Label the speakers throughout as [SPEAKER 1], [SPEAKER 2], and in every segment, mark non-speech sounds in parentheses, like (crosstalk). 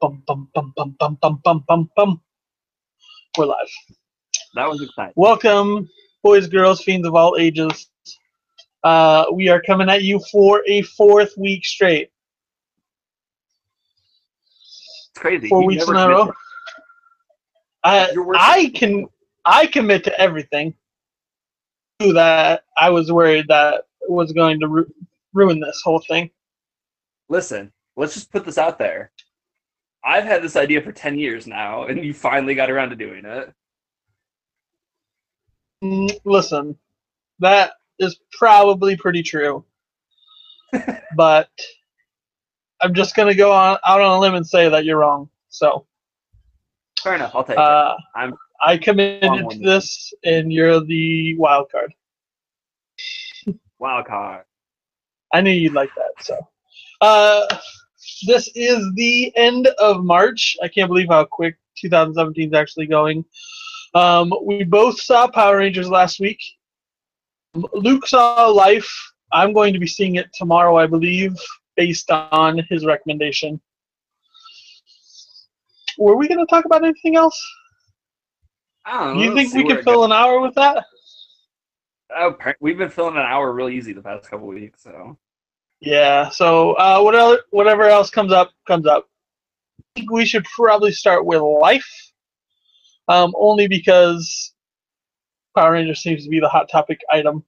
[SPEAKER 1] bum bum bum bum bum bum bum bum bum. We're live.
[SPEAKER 2] That was exciting.
[SPEAKER 1] Welcome, boys, girls, fiends of all ages. Uh, we are coming at you for a fourth week straight.
[SPEAKER 2] It's crazy.
[SPEAKER 1] Four
[SPEAKER 2] You
[SPEAKER 1] weeks in a row. I I can I commit to everything. To that, I was worried that was going to ru- ruin this whole thing.
[SPEAKER 2] Listen, let's just put this out there. I've had this idea for 10 years now, and you finally got around to doing it.
[SPEAKER 1] Mm, Listen, that is probably pretty true, (laughs) but I'm just gonna go on out on a limb and say that you're wrong. So
[SPEAKER 2] Fair enough. I'll take it.
[SPEAKER 1] uh,
[SPEAKER 2] I'm-
[SPEAKER 1] I committed to this, and you're the wild card.
[SPEAKER 2] Wild card.
[SPEAKER 1] I knew you'd like that. So, uh, this is the end of March. I can't believe how quick 2017 is actually going. Um, we both saw Power Rangers last week. Luke saw Life. I'm going to be seeing it tomorrow, I believe, based on his recommendation. Were we going to talk about anything else?
[SPEAKER 2] I don't know.
[SPEAKER 1] you think we can fill an hour with that?
[SPEAKER 2] Oh, we've been filling an hour real easy the past couple weeks, so.
[SPEAKER 1] Yeah. So uh, whatever whatever else comes up comes up. I think we should probably start with life, um, only because Power Rangers seems to be the hot topic item.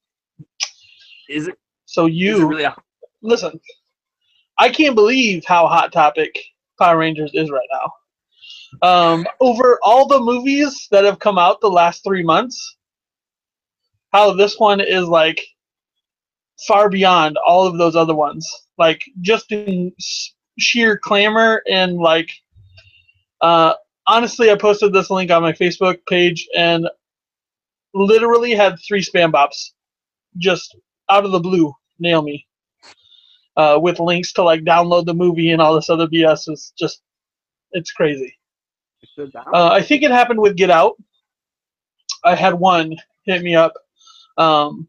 [SPEAKER 2] Is it,
[SPEAKER 1] So
[SPEAKER 2] is it
[SPEAKER 1] you
[SPEAKER 2] really a
[SPEAKER 1] listen. I can't believe how hot topic Power Rangers is right now. Um, over all the movies that have come out the last three months, how this one is like far beyond all of those other ones. Like just in sheer clamor and like, uh, honestly, I posted this link on my Facebook page and literally had three spam bops just out of the blue nail me uh, with links to like download the movie and all this other BS. It's just, it's crazy. Uh, I think it happened with Get Out. I had one hit me up, um,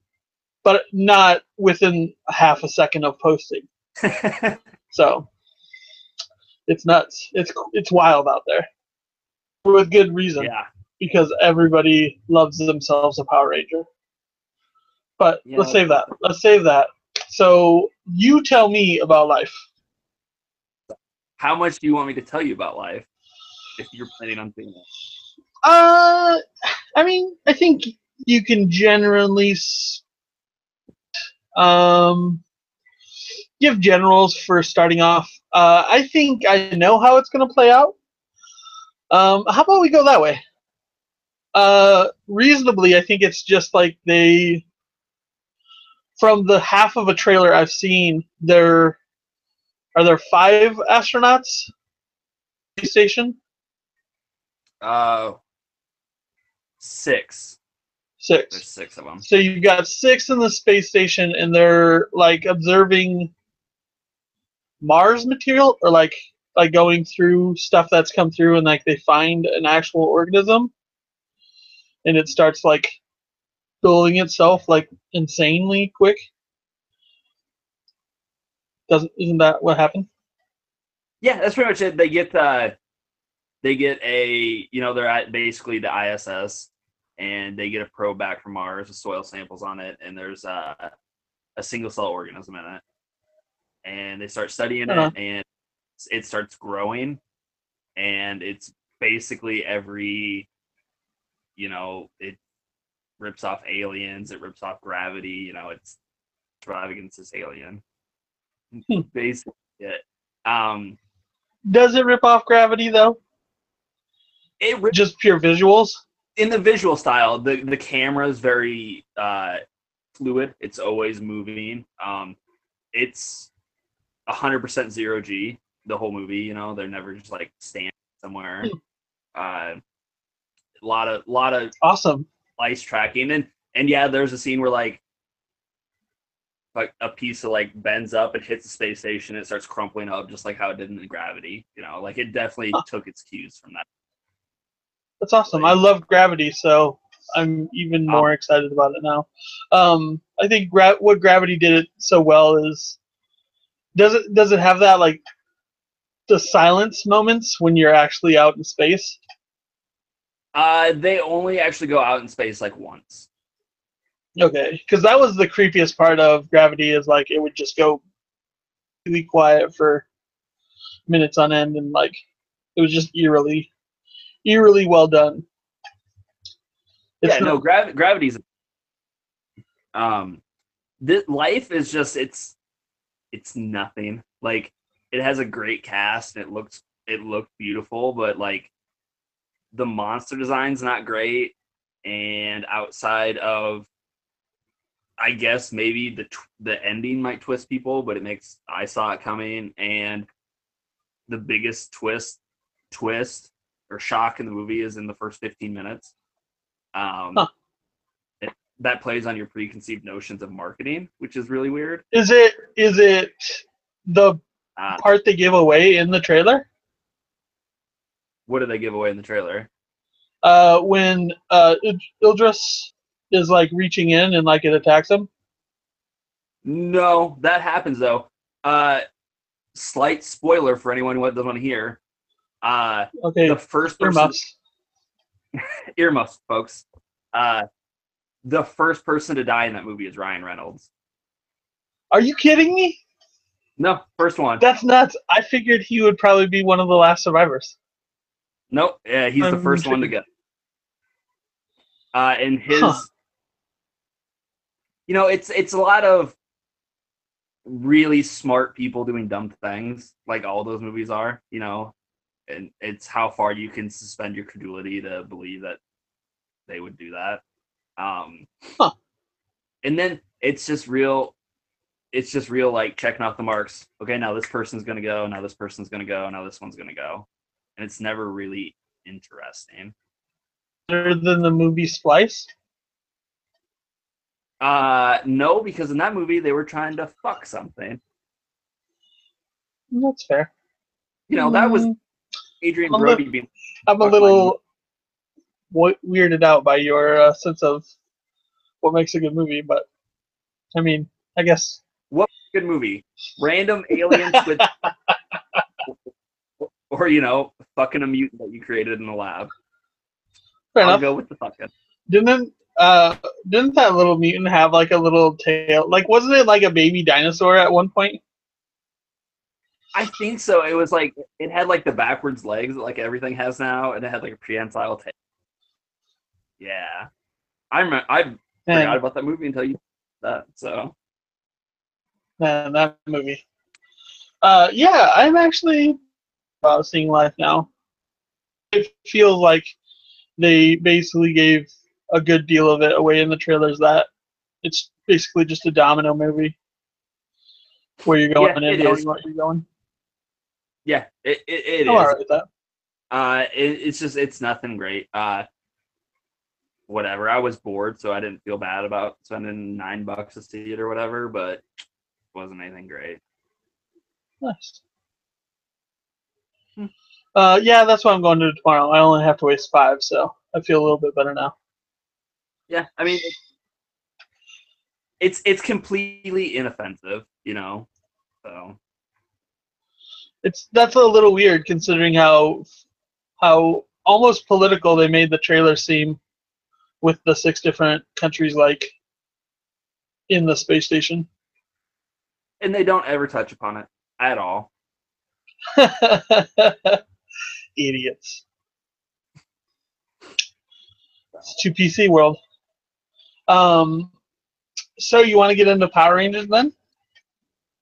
[SPEAKER 1] but not within half a second of posting. (laughs) So it's nuts. It's it's wild out there, with good reason
[SPEAKER 2] yeah.
[SPEAKER 1] because everybody loves themselves a Power Ranger. But
[SPEAKER 2] Yeah.
[SPEAKER 1] let's save that. Let's save that. So you tell me about life.
[SPEAKER 2] How much do you want me to tell you about life if you're planning on doing it?
[SPEAKER 1] Uh, I mean, I think you can generally um give generals for starting off. Uh, I think I know how it's going to play out. Um, how about we go that way? Uh, reasonably, I think it's just like they, from the half of a trailer I've seen, there are there five astronauts station
[SPEAKER 2] Uh, six.
[SPEAKER 1] Six.
[SPEAKER 2] There's six of them.
[SPEAKER 1] So you've got six in the space station, and they're like observing Mars material, or like like going through stuff that's come through, and like they find an actual organism, and it starts like building itself like insanely quick. Doesn't isn't that what happened?
[SPEAKER 2] Yeah, that's pretty much it. They get uh they get a you know, they're at basically the ISS and they get a probe back from Mars with soil samples on it, and there's uh, a single cell organism in it. And they start studying
[SPEAKER 1] Uh-huh.
[SPEAKER 2] it and it starts growing and it's basically every you know, it rips off aliens, it rips off gravity, you know, it's driving against this alien.
[SPEAKER 1] Hmm. (laughs)
[SPEAKER 2] Basically it. Um
[SPEAKER 1] Does it rip off gravity though?
[SPEAKER 2] it rips
[SPEAKER 1] Just pure visuals.
[SPEAKER 2] In the visual style, the the camera is very uh, fluid. It's always moving. Um, it's hundred percent zero G. The whole movie, you know, they're never just like standing somewhere. Uh, a lot of lot of
[SPEAKER 1] Awesome.
[SPEAKER 2] ice tracking, and and yeah, there's a scene where like like a piece of like bends up and hits the space station. It starts crumpling up, just like how it did in Gravity. You know, like it definitely
[SPEAKER 1] Huh.
[SPEAKER 2] took its cues from that.
[SPEAKER 1] That's awesome. I love Gravity, so I'm even more excited about it now. Um, I think gra- what Gravity did it so well is does it does it have that like the silence moments when you're actually out in space?
[SPEAKER 2] Uh, they only actually go out in space like once.
[SPEAKER 1] Okay, because that was the creepiest part of Gravity is like it would just go really quiet for minutes on end, and like it was just eerily, eerily well done. It's
[SPEAKER 2] yeah, no, grav- gravity's. Um, this life is just it's, it's nothing. Like it has a great cast. And it looks it looked beautiful, but like the monster design's not great. And outside of, I guess maybe the tw- the ending might twist people, but it makes I saw it coming. And the biggest twist, twist or shock in the movie is in the first fifteen minutes. Um,
[SPEAKER 1] Huh.
[SPEAKER 2] it, that plays on your preconceived notions of marketing, which is really weird.
[SPEAKER 1] Is it is it the
[SPEAKER 2] Uh,
[SPEAKER 1] part they give away in the trailer?
[SPEAKER 2] what do they give away in the trailer?
[SPEAKER 1] Uh, when uh, Idris is like reaching in and like it attacks him.
[SPEAKER 2] No, that happens though. Uh, slight spoiler for anyone who doesn't want to hear. Uh,
[SPEAKER 1] Okay,
[SPEAKER 2] the first person,
[SPEAKER 1] earmuffs. (laughs)
[SPEAKER 2] earmuffs, folks. Uh, the first person to die in that movie is Ryan Reynolds.
[SPEAKER 1] Are you kidding me?
[SPEAKER 2] No, first one.
[SPEAKER 1] That's nuts. I figured he would probably be one of the last survivors.
[SPEAKER 2] Nope. Yeah, he's the
[SPEAKER 1] I'm
[SPEAKER 2] first one to go. Uh, and his,
[SPEAKER 1] Huh.
[SPEAKER 2] you know, it's it's a lot of really smart people doing dumb things, like all those movies are. You know, and it's how far you can suspend your credulity to believe that they would do that. Um,
[SPEAKER 1] Huh.
[SPEAKER 2] And then it's just real. It's just real, like checking off the marks. Okay, now this person's gonna go. Now this person's gonna go. Now this one's gonna go and it's never really interesting.
[SPEAKER 1] Better than the movie Splice.
[SPEAKER 2] Uh no, because in that movie they were trying to fuck something.
[SPEAKER 1] That's fair.
[SPEAKER 2] You know, that was
[SPEAKER 1] Mm,
[SPEAKER 2] Adrian
[SPEAKER 1] I'm
[SPEAKER 2] Brody being
[SPEAKER 1] I'm a little w- weirded out by your uh, sense of what makes a good movie, but I mean, I guess what
[SPEAKER 2] good movie. Random aliens with (laughs) (laughs) or you know, fucking a mutant that you created in the lab.
[SPEAKER 1] fair
[SPEAKER 2] I'll
[SPEAKER 1] enough.
[SPEAKER 2] go with the fucking.
[SPEAKER 1] Didn't uh didn't that little mutant have like a little tail? Like wasn't it like a baby dinosaur at one point?
[SPEAKER 2] I think so. It was like it had like the backwards legs that like everything has now, and it had like a prehensile tail. Yeah, I'm I forgot about that movie until you said that. So
[SPEAKER 1] man, that movie. Uh, yeah, I'm actually uh, seeing life now. It feels like they basically gave a good deal of it away in the trailers. That it's basically just a domino movie where you're going
[SPEAKER 2] Yeah,
[SPEAKER 1] in
[SPEAKER 2] it
[SPEAKER 1] knowing
[SPEAKER 2] is.
[SPEAKER 1] you're going.
[SPEAKER 2] It it, it is.
[SPEAKER 1] that.
[SPEAKER 2] Uh, it, it's just it's nothing great. Uh, whatever. I was bored, so I didn't feel bad about spending nine bucks to see it or whatever. But it wasn't anything great.
[SPEAKER 1] Nice.
[SPEAKER 2] Hmm.
[SPEAKER 1] Uh, yeah, that's what I'm going to do tomorrow. I only have to waste five, so I feel a little bit better now.
[SPEAKER 2] Yeah, I mean, it's, it's completely inoffensive, you know. So
[SPEAKER 1] It's that's a little weird considering how how almost political they made the trailer seem with the six different countries like in the space station.
[SPEAKER 2] and they don't ever touch upon it at all. (laughs)
[SPEAKER 1] Idiots. It's to PC world. Um, so you want to get into Power Rangers then?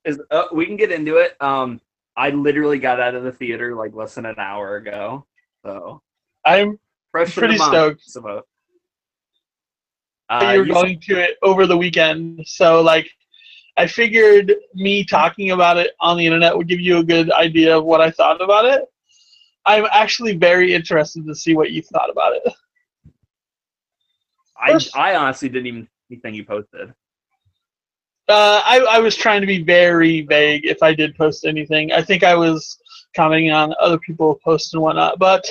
[SPEAKER 2] Is uh, we can get into it. Um, I literally got out of the theater like less than an hour ago, so
[SPEAKER 1] I'm Pretty stoked.
[SPEAKER 2] So, uh,
[SPEAKER 1] you're
[SPEAKER 2] you-
[SPEAKER 1] going to it over the weekend. So like I figured me talking about it on the internet would give you a good idea of what I thought about it. I'm actually very interested to see what you thought about it.
[SPEAKER 2] I,
[SPEAKER 1] first-
[SPEAKER 2] I honestly didn't even see anything you posted.
[SPEAKER 1] Uh, I, I was trying to be very vague if I did post anything. I think I was commenting on other people posts and whatnot. But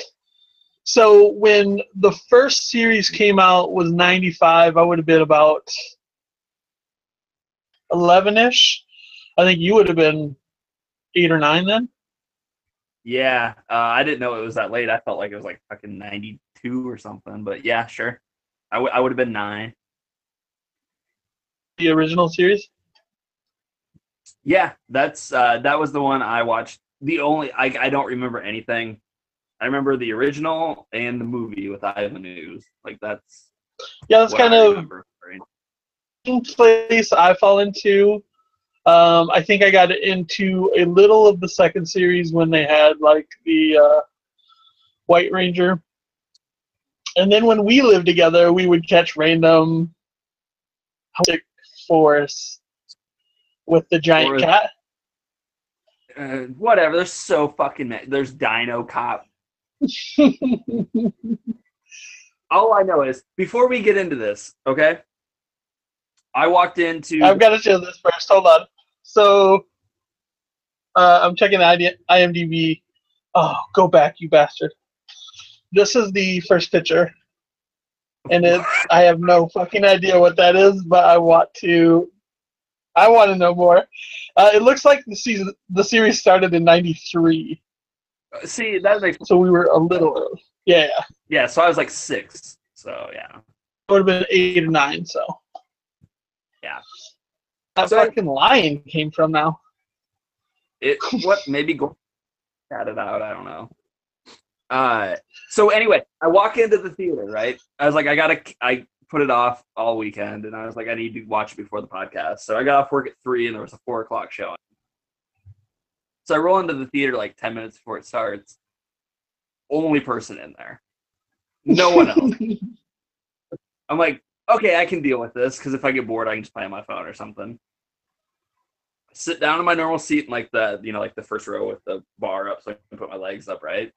[SPEAKER 1] so when the first series came out was 95, I would have been about 11 ish. I think you would have been eight or nine then.
[SPEAKER 2] Yeah, uh, I didn't know it was that late. I felt like it was like fucking ninety two or something. But yeah, sure. I, w- I would have been nine.
[SPEAKER 1] The original series.
[SPEAKER 2] Yeah, that's uh, that was the one I watched. The only I I don't remember anything. I remember the original and the movie with Ivan Ooze. Like that's
[SPEAKER 1] Yeah, that's kind
[SPEAKER 2] I
[SPEAKER 1] of
[SPEAKER 2] right?
[SPEAKER 1] place I fall into. Um, I think I got into a little of the second series when they had like the uh, White Ranger, and then when we lived together, we would catch random forests with the giant
[SPEAKER 2] Forest.
[SPEAKER 1] cat.
[SPEAKER 2] Uh, whatever. There's so fucking many. There's Dino Cop. (laughs) All I know is before we get into this, okay? I walked into
[SPEAKER 1] I've got to show this first. Hold on. So, uh, I'm checking the ID- IMDb. Oh, go back, you bastard. This is the first picture. And it's, I have no fucking idea what that is, but I want to, I want to know more. Uh, it looks like the season, the series started in '93,
[SPEAKER 2] see that makes
[SPEAKER 1] so we were a little early. Yeah, yeah.
[SPEAKER 2] yeah. So I was like six. So yeah.
[SPEAKER 1] It would have been eight or nine. So.
[SPEAKER 2] Yeah.
[SPEAKER 1] That
[SPEAKER 2] So-
[SPEAKER 1] fucking lion came from now.
[SPEAKER 2] It what maybe go cat it out. I don't know. Uh, so anyway, I walk into the theater. Right, I was like, I gotta. I put it off all weekend, and I was like, I need to watch it before the podcast. So I got off work at three, and there was a four o'clock show. So I roll into the theater like ten minutes before it starts. Only person in there. No one else. (laughs) I'm like, okay, I can deal with this because if I get bored, I can just play on my phone or something. Sit down in my normal seat in like the you know like the first row with the bar up so I can put my legs up right.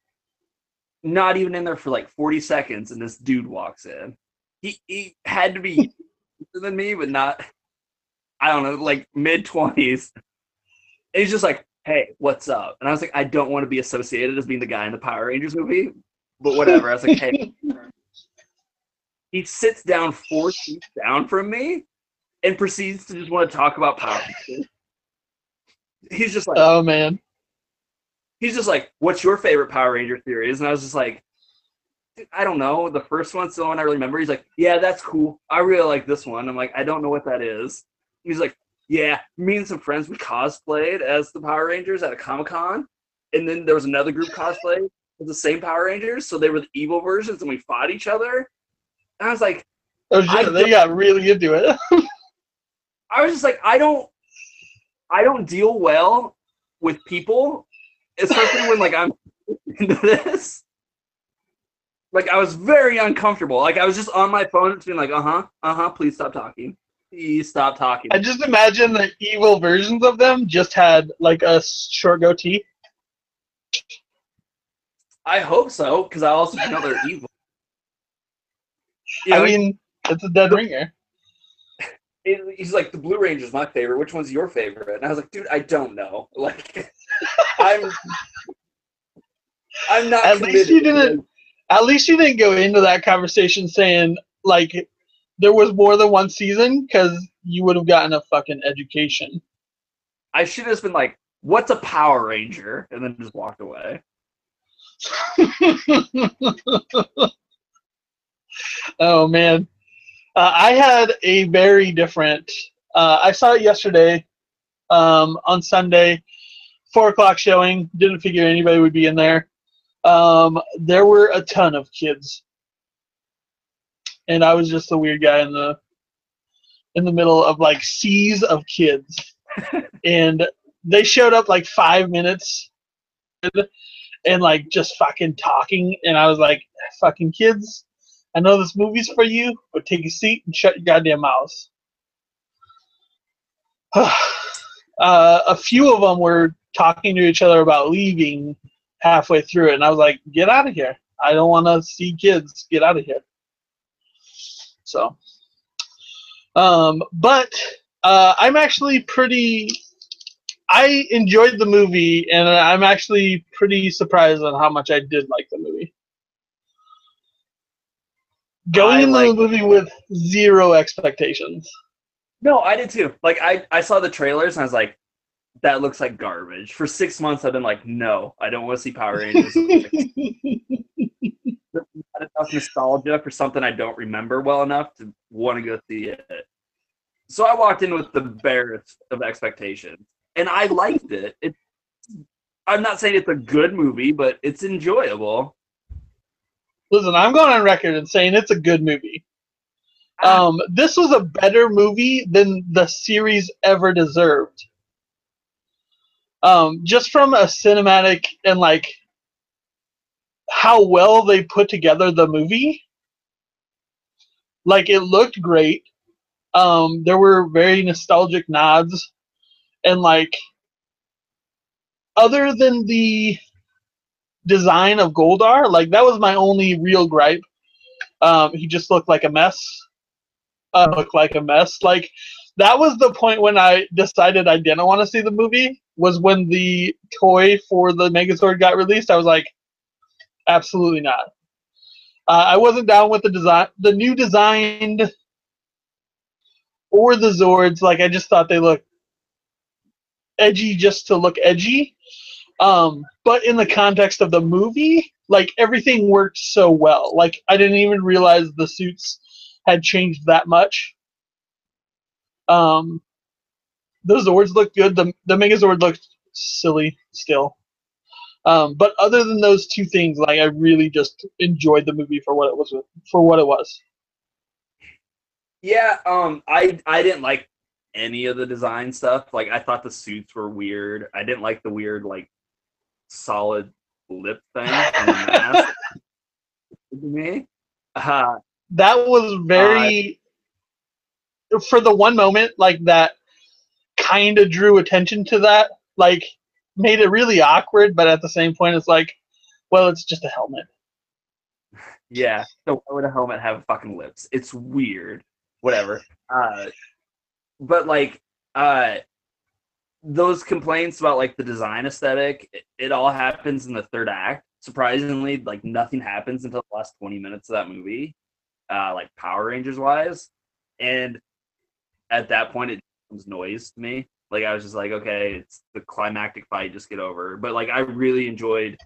[SPEAKER 2] Not even in there for like 40 seconds, and this dude walks in. He he had to be (laughs) than me, but not. I don't know, like mid 20s. And he's just like, "Hey, what's up?" And I was like, "I don't want to be associated as being the guy in the Power Rangers movie, but whatever." I was like, "Hey." he sits down four seats down from me and proceeds to just want to talk about Power Rangers. He's just like,
[SPEAKER 1] oh man.
[SPEAKER 2] He's just like, "What's your favorite Power Ranger series?" And I was just like, "I don't know. The first one's the one I really remember." He's like, "Yeah, that's cool. I really like this one." I'm like, "I don't know what that is." He's like, "Yeah, me and some friends we cosplayed as the Power Rangers at a Comic Con, and then there was another group cosplayed as the same Power Rangers, so they were the evil versions, and we fought each other." And I was like,
[SPEAKER 1] Oh shit, they got really into it. (laughs)
[SPEAKER 2] I was just like, I don't, I don't deal well with people, especially when like I'm (laughs) into this. Like I was very uncomfortable. Like I was just on my phone, just being like, uh huh, uh huh. Please stop talking. Please stop talking.
[SPEAKER 1] I just imagine the evil versions of them just had like a short goatee.
[SPEAKER 2] I hope so, because I also know they're evil. You know,
[SPEAKER 1] I mean, it's a dead ringer.
[SPEAKER 2] he's like, the Blue Ranger's my favorite. Which one's your favorite? And I was like, dude, I don't know. (laughs) Like, I'm, I'm not.
[SPEAKER 1] At least you didn't- At least you didn't go into that conversation saying like there was more than one season because you would have gotten a fucking education.
[SPEAKER 2] I should have just been like, "What's a Power Ranger?" and then just walked away. (laughs)
[SPEAKER 1] oh man, uh, I had a very different. Uh, I saw it yesterday um, on Sunday, four o'clock showing. Didn't figure anybody would be in there. Um, there were a ton of kids, and I was just the weird guy in the in the middle of like seas of kids, (laughs) and they showed up like five minutes and like just fucking talking, and I was like, "Fucking kids, I know this movie's for you, but take a seat and shut your goddamn mouths." (sighs) uh, a few of them were talking to each other about leaving halfway through it, and I was like, "Get out of here! I don't want to see kids. Get out of here." So, um, but uh, I'm actually pretty. I enjoyed the movie, and I'm actually pretty surprised on how much I did like the movie. Going
[SPEAKER 2] I
[SPEAKER 1] into
[SPEAKER 2] like-
[SPEAKER 1] the movie with zero expectations.
[SPEAKER 2] No, I did too. Like I, I saw the trailers and I was like, that looks like garbage. For six months, I've been like, no, I don't want to see Power Rangers. (laughs) not enough nostalgia for something I don't remember well enough to want to go see it. So I walked in with the barest of expectations, and I liked it. It. I'm not saying it's a good movie, but it's enjoyable.
[SPEAKER 1] Listen, I'm going on record and saying it's a good movie.
[SPEAKER 2] Ah.
[SPEAKER 1] Um, this was a better movie than the series ever deserved. Um, just from a cinematic and like how well they put together the movie. Like it looked great. Um, there were very nostalgic nods, and like other than the design of Goldar, like that was my only real gripe. Um, he just looked like a mess. Uh, looked like a mess. Like that was the point when I decided I didn't want to see the movie. Was when the toy for the Megazord got released. I was like, absolutely not. Uh, I wasn't down with the design, the new designed, or the Zords. Like I just thought they looked edgy just to look edgy. Um, but in the context of the movie, like everything worked so well. Like I didn't even realize the suits had changed that much. Um, the Zords look good. The the Megazord looked silly still. Um, but other than those two things, like I really just enjoyed the movie for what it was for what it was.
[SPEAKER 2] Yeah, um, I I didn't like any of the design stuff. Like I thought the suits were weird. I didn't like the weird like solid lip thing on the mask. (laughs) to me, uh,
[SPEAKER 1] That was very for the one moment like that kind of drew attention to that. Like made it really awkward, but at the same point, it's like, well, it's just a helmet.
[SPEAKER 2] yeah. So why would a helmet have fucking lips? It's weird. Whatever. Uh, but like, uh, those complaints about like the design aesthetic, it, it all happens in the third act. Surprisingly, like nothing happens until the last twenty minutes of that movie, uh, like Power Rangers wise, and at that point, it becomes noise to me. Like I was just like, okay, it's the climactic fight, just get over. But like I really enjoyed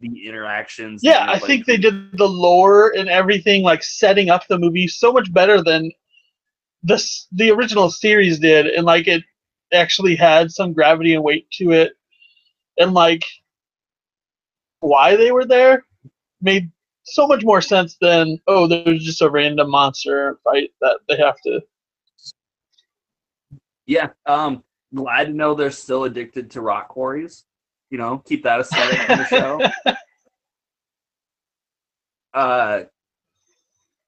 [SPEAKER 2] the interactions.
[SPEAKER 1] Yeah, I
[SPEAKER 2] like,
[SPEAKER 1] think they did the lore and everything, like setting up the movie so much better than this the original series did, and like it actually had some gravity and weight to it, and like why they were there made so much more sense than oh, there's just a random monster fight that they have to.
[SPEAKER 2] Yeah, um, glad to know they're still addicted to rock quarries. You know, keep that aesthetic in the show. (laughs) Uh,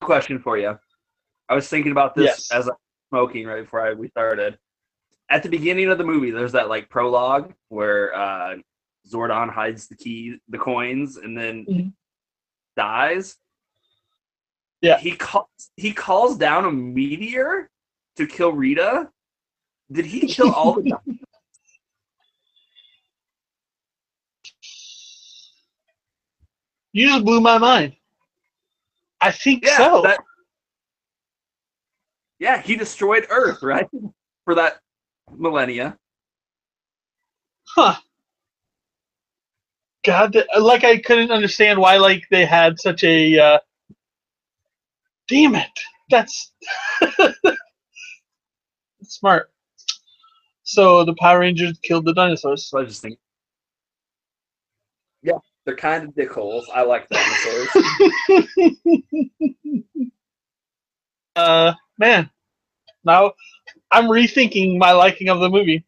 [SPEAKER 2] question for you. I was thinking about this
[SPEAKER 1] Yes.
[SPEAKER 2] as I was smoking right before I, we started. At the beginning of the movie, there's that like prologue where uh, Zordon hides the key, the coins, and then
[SPEAKER 1] Mhm.
[SPEAKER 2] dies.
[SPEAKER 1] Yeah.
[SPEAKER 2] He calls he calls down a meteor to kill Rita. Did he kill all the (laughs)
[SPEAKER 1] You just blew my mind. I think
[SPEAKER 2] Yeah,
[SPEAKER 1] so.
[SPEAKER 2] that- yeah, he destroyed Earth, right? For that millennia.
[SPEAKER 1] Huh. God, like I couldn't understand why like they had such a. Uh... Damn it! That's (laughs) smart. So the Power Rangers killed the dinosaurs.
[SPEAKER 2] So I just think, yeah, they're kind of dickholes. I like dinosaurs. (laughs)
[SPEAKER 1] uh, man, now I'm rethinking my liking of the movie.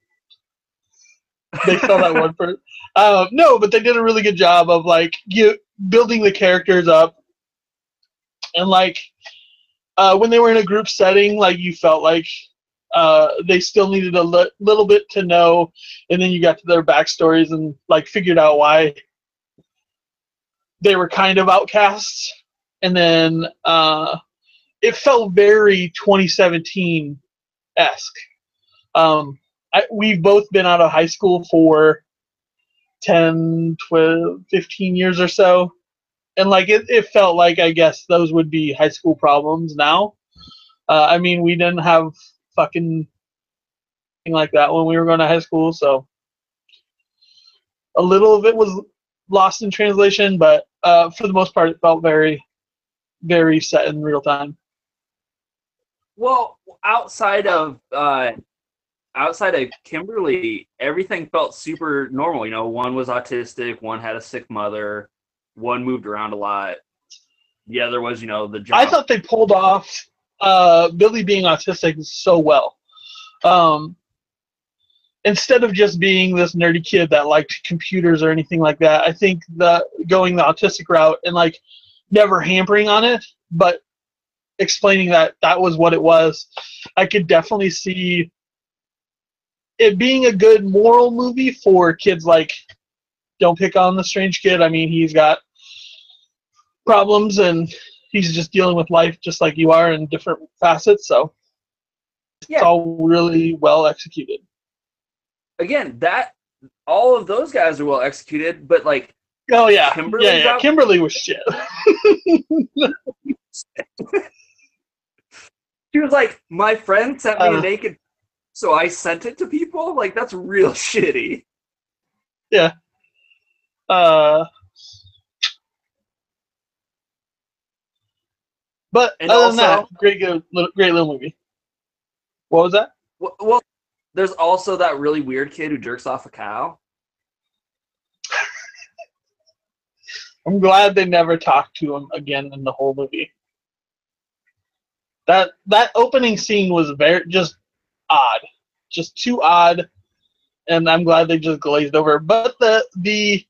[SPEAKER 1] They saw that one first. (laughs) Uh, no, but they did a really good job of like you building the characters up, and like uh, when they were in a group setting, like you felt like uh, they still needed a li- little bit to know, and then you got to their backstories and like figured out why they were kind of outcasts, and then uh, it felt very 2017 esque. Um, we've both been out of high school for 10, 12, 15 years or so. And like it, it felt like I guess those would be high school problems now. Uh, I mean, we didn't have fucking thing like that when we were going to high school, so a little of it was lost in translation, but uh, for the most part, it felt very, very set in real time.
[SPEAKER 2] Well, outside of uh, outside of Kimberly, everything felt super normal. You know, one was autistic, one had a sick mother, one moved around a lot. The other was, you know, the job.
[SPEAKER 1] I thought they pulled off uh, Billy being autistic so well. Um, instead of just being this nerdy kid that liked computers or anything like that, I think the going the autistic route and like never hampering on it, but explaining that that was what it was, I could definitely see it being a good moral movie for kids like don't pick on the strange kid. I mean, he's got problems and he's just dealing with life just like you are in different facets. So
[SPEAKER 2] Yeah.
[SPEAKER 1] it's all really well executed.
[SPEAKER 2] again that all of those guys are well executed, but like
[SPEAKER 1] Oh yeah,
[SPEAKER 2] Kimberly's
[SPEAKER 1] yeah, yeah. Kimberly was shit. (laughs)
[SPEAKER 2] she was like, my friend sent me
[SPEAKER 1] Uh.
[SPEAKER 2] a naked, so I sent it to people. Like that's real (laughs) shitty. Yeah.
[SPEAKER 1] Uh, but
[SPEAKER 2] And
[SPEAKER 1] other than that, great, good, little, great little movie. What was that?
[SPEAKER 2] Well, well, there's also that really weird kid who jerks off a cow. (laughs)
[SPEAKER 1] I'm glad they never talked to him again in the whole movie. That that opening scene was very just odd, just too odd, and I'm glad they just glazed over. But the the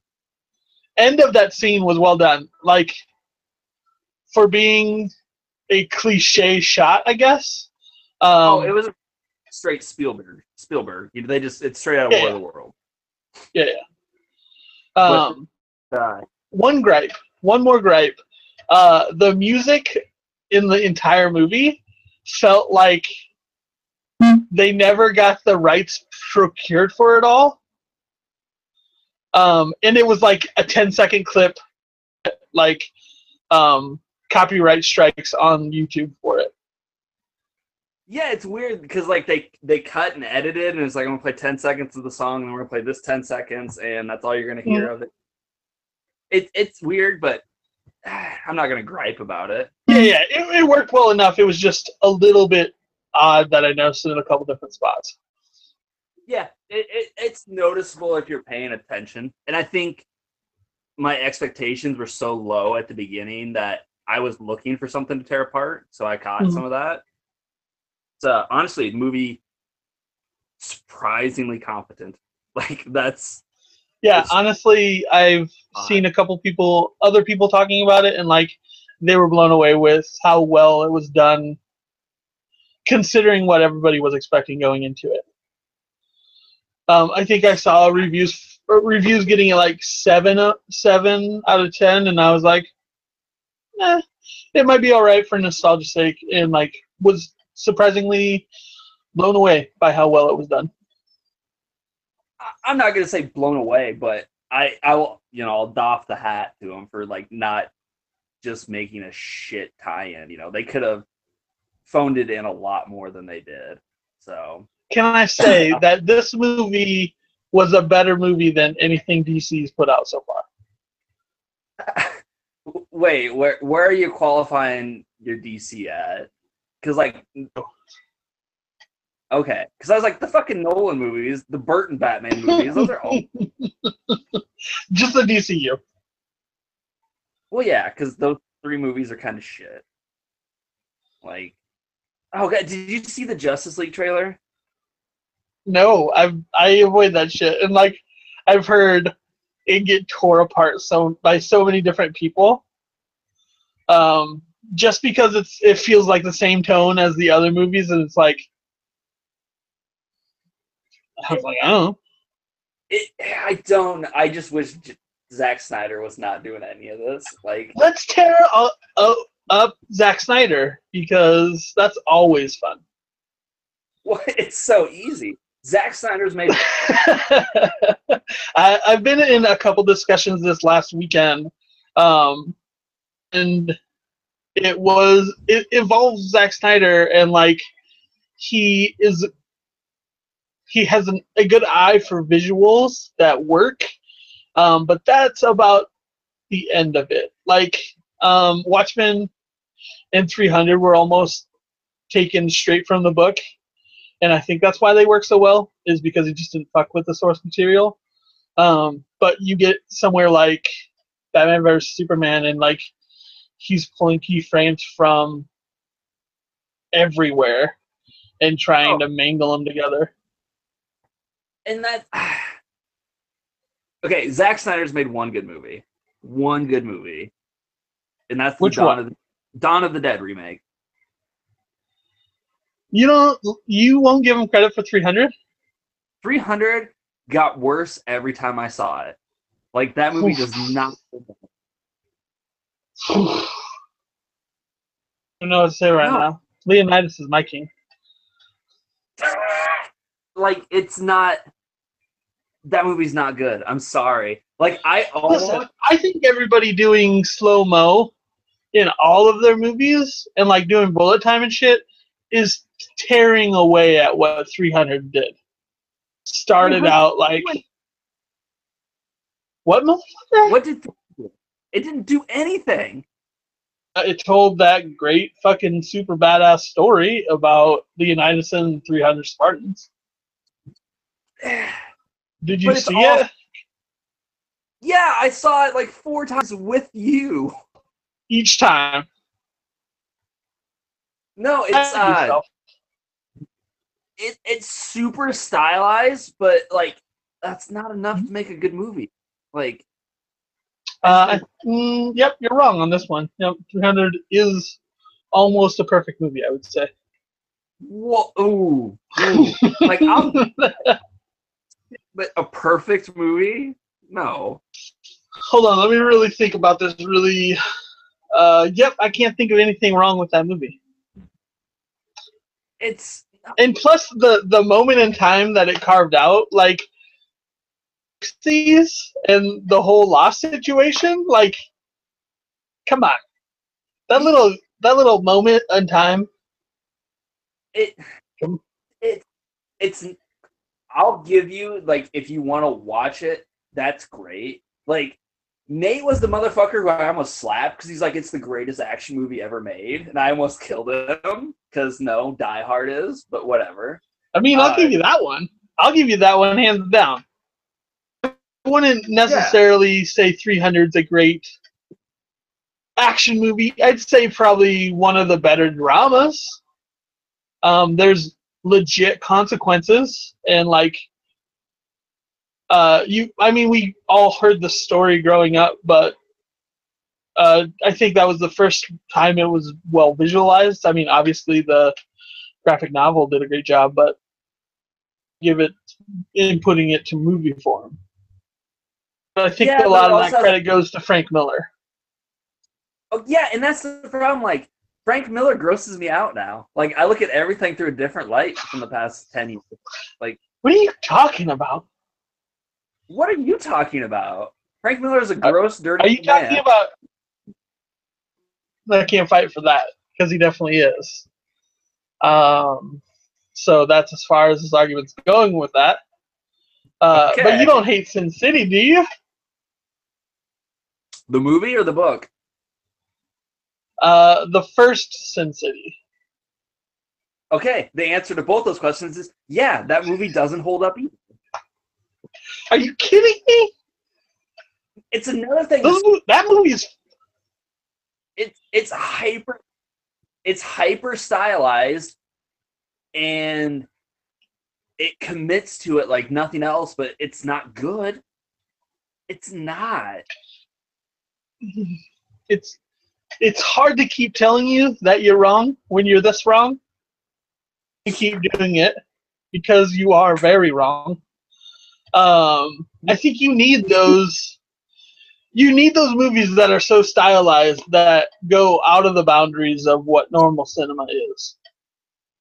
[SPEAKER 1] end of that scene was well done, like for being a cliche shot, I guess. Um,
[SPEAKER 2] oh, it was a straight Spielberg. Spielberg. You know, they just it's straight out of
[SPEAKER 1] Yeah,
[SPEAKER 2] War of the World.
[SPEAKER 1] yeah. yeah. Um,
[SPEAKER 2] Uh,
[SPEAKER 1] one gripe, one more gripe. Uh, the music in the entire movie felt like they never got the rights procured for it all. Um, and it was like a 10 second clip, like um, copyright strikes on YouTube for it.
[SPEAKER 2] yeah, it's weird because like they they cut and edited, and it's like I'm gonna play ten seconds of the song, and we're gonna play this ten seconds, and that's all you're gonna mm-hmm. hear of it. It it's weird, but (sighs) I'm not gonna gripe about it.
[SPEAKER 1] Yeah, yeah, it, it worked well enough. It was just a little bit odd that I noticed it in a couple different spots.
[SPEAKER 2] yeah, it, it, it's noticeable if you're paying attention. And I think my expectations were so low at the beginning that I was looking for something to tear apart. So I caught
[SPEAKER 1] Mhm.
[SPEAKER 2] some of that. So honestly, the movie surprisingly competent. (laughs) Like that's
[SPEAKER 1] Yeah, honestly, I've
[SPEAKER 2] Fine.
[SPEAKER 1] seen a couple people, other people talking about it, and like they were blown away with how well it was done, considering what everybody was expecting going into it. Um, I think I saw reviews reviews getting it like seven, uh, seven out of ten, and I was like, eh, it might be all right for nostalgia's sake, and like was surprisingly blown away by how well it was done.
[SPEAKER 2] I'm not gonna say blown away, but I I will you know I'll doff the hat to them for like not just making a shit tie-in. You know they could have phoned it in a lot more than they did. So
[SPEAKER 1] can I say (laughs) that this movie was a better movie than anything DC's put out so far? (laughs)
[SPEAKER 2] wait, where where are you qualifying your DC at? Because like okay, because I was like the fucking Nolan movies, the Burton Batman movies, those are all (laughs)
[SPEAKER 1] Just the DCU.
[SPEAKER 2] well yeah, because those three movies are kind of shit. Like oh god, did you see the Justice League trailer?
[SPEAKER 1] No, I I avoid that shit, and like I've heard it get tore apart so by so many different people. Um, just because it's it feels like the same tone as the other movies, and it's like I was like, oh,
[SPEAKER 2] It, I don't. I just wish Zack Snyder was not doing any of this. Like,
[SPEAKER 1] let's tear up, up, up Zack Snyder because that's always fun. (laughs)
[SPEAKER 2] what? It's so easy. Zack Snyder's made. (laughs)
[SPEAKER 1] I, I've been in a couple discussions this last weekend, um, and it was it involves Zack Snyder and like he is he has an, a good eye for visuals that work, um, but that's about the end of it. Like um, Watchmen and 300 were almost taken straight from the book, and I think that's why they work so well is because he just didn't fuck with the source material. Um, but you get somewhere like Batman vs Superman, and like he's pulling keyframes from everywhere and trying
[SPEAKER 2] Oh.
[SPEAKER 1] to mangle them together.
[SPEAKER 2] and that (sighs) okay Zack Snyder's made one good movie one good movie and that's the
[SPEAKER 1] Which
[SPEAKER 2] Dawn
[SPEAKER 1] one?
[SPEAKER 2] of the, Dawn of the Dead remake
[SPEAKER 1] You don't. You won't give him credit for 300.
[SPEAKER 2] 300 got worse every time I saw it like that movie does not (sighs)
[SPEAKER 1] I don't know what to say right
[SPEAKER 2] No.
[SPEAKER 1] now. Leonidas is my king. (laughs)
[SPEAKER 2] like it's not that movie's not good I'm sorry like I almost
[SPEAKER 1] Listen, I think everybody doing slow mo in all of their movies and like doing bullet time and shit is tearing away at what 300 did. Started
[SPEAKER 2] Wait,
[SPEAKER 1] out like what motherfucker?
[SPEAKER 2] what did it didn't do anything
[SPEAKER 1] It told that great fucking super badass story about Leonidas and 300 Spartans. (sighs) Did you see
[SPEAKER 2] all-
[SPEAKER 1] it?
[SPEAKER 2] yeah I saw it like four times with you
[SPEAKER 1] Each time.
[SPEAKER 2] no it's uh. It, it's super stylized, but like that's not enough to make a good movie. Like
[SPEAKER 1] Uh, I- mm, yep, you're wrong on this one. Yep, 300 is almost a perfect movie, I would say.
[SPEAKER 2] whoa, ooh, ooh. like I'll, (laughs) but a perfect movie? No.
[SPEAKER 1] Hold on, let me really think about this. Really, uh, yep, I can't think of anything wrong with that movie.
[SPEAKER 2] It's
[SPEAKER 1] And plus, the the moment in time that it carved out, like, 60s and the whole lost situation, like, come on, that little that little moment in time.
[SPEAKER 2] it it it's I'll give you like if you want to watch it, that's great. Like Nate was the motherfucker who I almost slapped because he's like, it's the greatest action movie ever made, and I almost killed him because no, Die Hard is, but whatever.
[SPEAKER 1] I mean, I'll
[SPEAKER 2] Uh,
[SPEAKER 1] give you that one. I'll give you that one hands down. I wouldn't necessarily say 300's a great action movie. I'd say probably one of the better dramas. Um, there's legit consequences and like uh you I mean we all heard the story growing up, but uh I think that was the first time it was well visualized. I mean obviously the graphic novel did a great job, but give it in putting it to movie form. But I think
[SPEAKER 2] Yeah,
[SPEAKER 1] a lot of that credit goes to Frank Miller.
[SPEAKER 2] Oh yeah, and that's the problem. Like Frank Miller grosses me out now. Like I look at everything through a different light from the past ten years.
[SPEAKER 1] Like what are you talking about?
[SPEAKER 2] What are you talking about? Frank Miller is a gross, dirty
[SPEAKER 1] Are you
[SPEAKER 2] man.
[SPEAKER 1] talking about? I can't fight for that because he definitely is. Um, so that's as far as his argument's going with that. Uh, But you don't hate Sin City, do you?
[SPEAKER 2] the movie or the book?
[SPEAKER 1] Uh, the first Sin City.
[SPEAKER 2] Okay, the answer to both those questions is yeah. That movie doesn't hold up either.
[SPEAKER 1] Are you kidding me?
[SPEAKER 2] It's another thing.
[SPEAKER 1] That movie is
[SPEAKER 2] It's it's hyper, it's hyper stylized, and it commits to it like nothing else. But it's not good. It's not. (laughs)
[SPEAKER 1] it's it's hard to keep telling you that you're wrong when you're this wrong. You keep doing it because you are very wrong. Um, I think you need those. You need those movies that are so stylized that go out of the boundaries of what normal cinema is.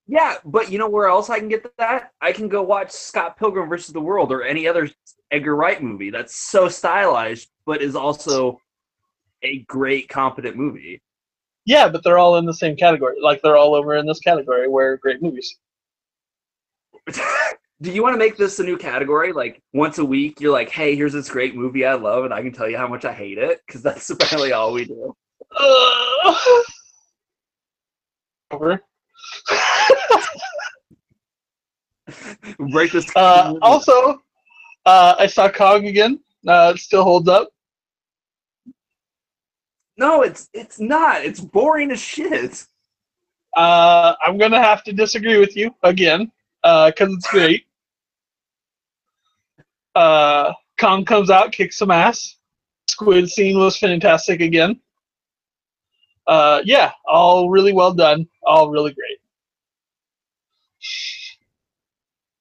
[SPEAKER 2] Yeah, but you know where else I can get that? I can go watch Scott Pilgrim versus the World or any other Edgar Wright movie that's so stylized, but is also a great, competent movie.
[SPEAKER 1] Yeah, but they're all in the same category. Like they're all over in this category where great movies. (laughs)
[SPEAKER 2] Do you want to make this a new category? Like once a week, you're like, "Hey, here's this great movie I love, and I can tell you how much I hate it," because that's (laughs) apparently all we do.
[SPEAKER 1] Over.
[SPEAKER 2] Break this.
[SPEAKER 1] Uh, also, uh, I saw Kong again. Uh, it still holds up.
[SPEAKER 2] no, it's it's not. It's boring as shit.
[SPEAKER 1] Uh, I'm gonna have to disagree with you again because it's great. Uh, Kong comes out, kicks some ass. Squid scene was fantastic again. Uh, yeah, all really well done. All really great.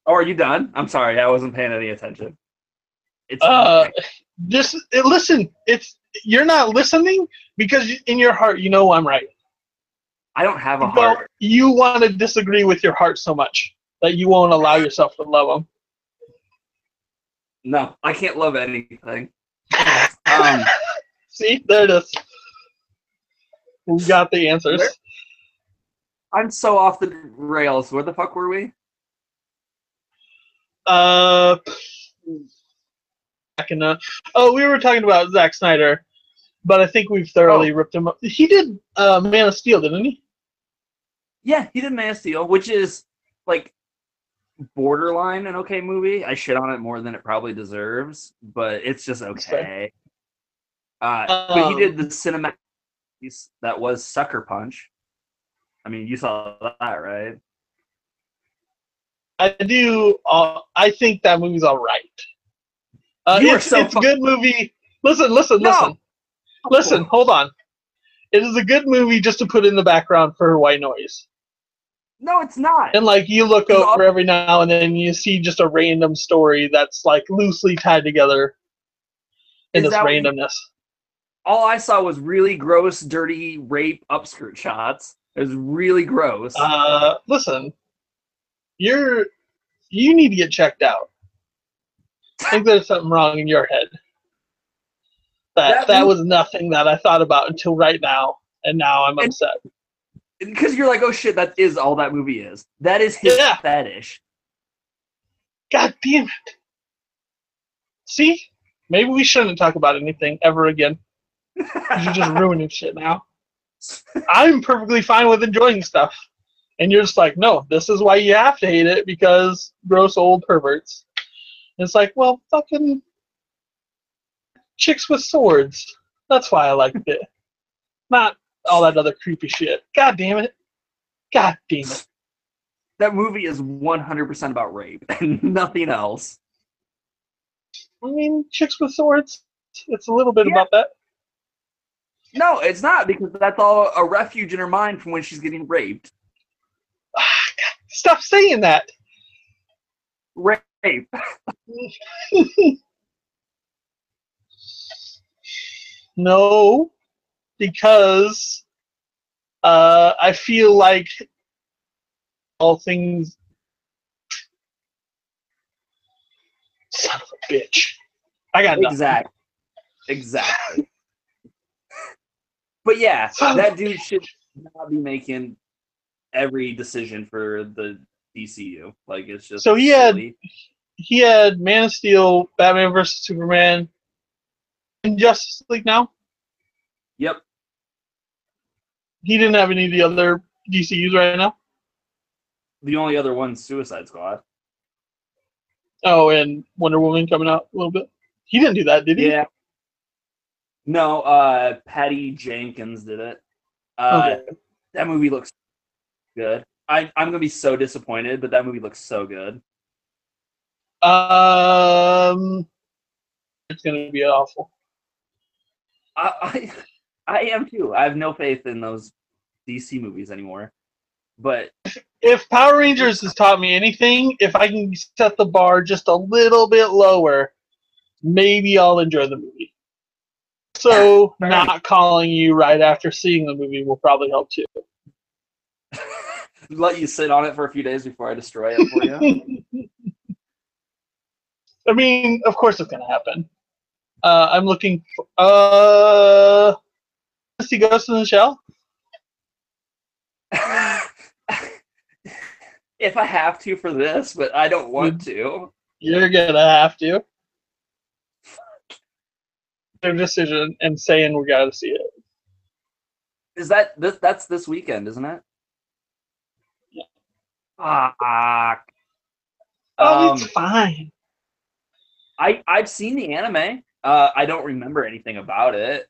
[SPEAKER 2] Oh, are you done? I'm sorry, I wasn't paying any attention. It's
[SPEAKER 1] Uh, just eh, listen. It's you're not listening because in your heart you know I'm right.
[SPEAKER 2] I don't have a heart.
[SPEAKER 1] you want to disagree with your heart so much that you won't allow yourself to love them.
[SPEAKER 2] No, I can't love anything. (laughs) Um,
[SPEAKER 1] See, there it is. We got the answers.
[SPEAKER 2] I'm so off the rails. Where the fuck were we?
[SPEAKER 1] Uh, back in the, oh, we were talking about Zack Snyder, but I think we've thoroughly
[SPEAKER 2] Oh.
[SPEAKER 1] ripped him up. He did uh, Man of Steel, didn't he?
[SPEAKER 2] Yeah, he did Man of Steel, which is like borderline an okay movie. I shit on it more than it probably deserves, but it's just okay. Uh, but he
[SPEAKER 1] Um,
[SPEAKER 2] did the cinematic piece that was Sucker Punch. I mean, you saw that, right?
[SPEAKER 1] I do. Uh, I think that movie's all right. Uh,
[SPEAKER 2] You
[SPEAKER 1] it's
[SPEAKER 2] so
[SPEAKER 1] it's a good movie. Listen, listen,
[SPEAKER 2] No.
[SPEAKER 1] listen, listen. Hold on. It is a good movie just to put in the background for white noise.
[SPEAKER 2] No, it's not.
[SPEAKER 1] And like you look over
[SPEAKER 2] all-
[SPEAKER 1] every now and then, you see just a random story that's like loosely tied together in
[SPEAKER 2] Is
[SPEAKER 1] this randomness.
[SPEAKER 2] All I saw was really gross, dirty rape upskirt shots. It was really gross.
[SPEAKER 1] Uh, listen, you're you need to get checked out. I think there's something wrong in your head. That
[SPEAKER 2] That
[SPEAKER 1] that, was nothing that I thought about until right now, and now I'm upset.
[SPEAKER 2] Because you're like, oh shit, that is all that movie is. That is his
[SPEAKER 1] Yeah.
[SPEAKER 2] fetish.
[SPEAKER 1] God damn it! See, maybe we shouldn't talk about anything ever again. You're just ruining shit now. (laughs) I'm perfectly fine with enjoying stuff, and you're just like, no, this is why you have to hate it because gross old perverts. And it's like, well, fucking chicks with swords. That's why I liked it, not all that other creepy shit. God damn it! God damn it!
[SPEAKER 2] that movie is 100% about rape (laughs) and nothing else.
[SPEAKER 1] I mean, chicks with swords. It's a little bit
[SPEAKER 2] Yeah.
[SPEAKER 1] about that.
[SPEAKER 2] No, it's not because that's all a refuge in her mind from when she's getting raped. (sighs)
[SPEAKER 1] Stop saying that.
[SPEAKER 2] Rape. (laughs) (laughs)
[SPEAKER 1] No, because uh, I feel like all things. Son of a bitch! I got nothing.
[SPEAKER 2] Exactly. Exactly. but yeah, (laughs)
[SPEAKER 1] Son
[SPEAKER 2] that dude should not be making every decision for the DCU. Like it's just
[SPEAKER 1] So he had- He had Man of Steel, Batman vs Superman, and Justice League. Now
[SPEAKER 2] Yep.
[SPEAKER 1] he didn't have any of the other DCU's right now.
[SPEAKER 2] The only other one's Suicide Squad.
[SPEAKER 1] Oh, and Wonder Woman coming out a little bit. He didn't do that, did he?
[SPEAKER 2] Yeah. No, uh Patty Jenkins did it. Uh
[SPEAKER 1] Okay.
[SPEAKER 2] that movie looks good. I, I'm gonna be so disappointed, but that movie looks so good.
[SPEAKER 1] Um, it's gonna be awful.
[SPEAKER 2] I, I am too. I have no faith in those DC movies anymore. But
[SPEAKER 1] If Power Rangers has taught me anything, if I can set the bar just a little bit lower, maybe I'll enjoy the movie. So,
[SPEAKER 2] Fair
[SPEAKER 1] not calling you right after seeing the movie will probably help too. (laughs)
[SPEAKER 2] let you sit on it for a few days before I destroy it for you. (laughs)
[SPEAKER 1] I mean, of course it's gonna happen. Uh, I'm looking. For, uh, see Ghost in the Shell. (laughs)
[SPEAKER 2] if I have to for this, but I don't want to.
[SPEAKER 1] You're gonna have to. Their decision and saying we gotta see it.
[SPEAKER 2] Is that this? That's this weekend, isn't it?
[SPEAKER 1] Yeah.
[SPEAKER 2] Ah, ah.
[SPEAKER 1] Oh,
[SPEAKER 2] Um,
[SPEAKER 1] it's fine.
[SPEAKER 2] I I've seen the anime. Uh, I don't remember anything about it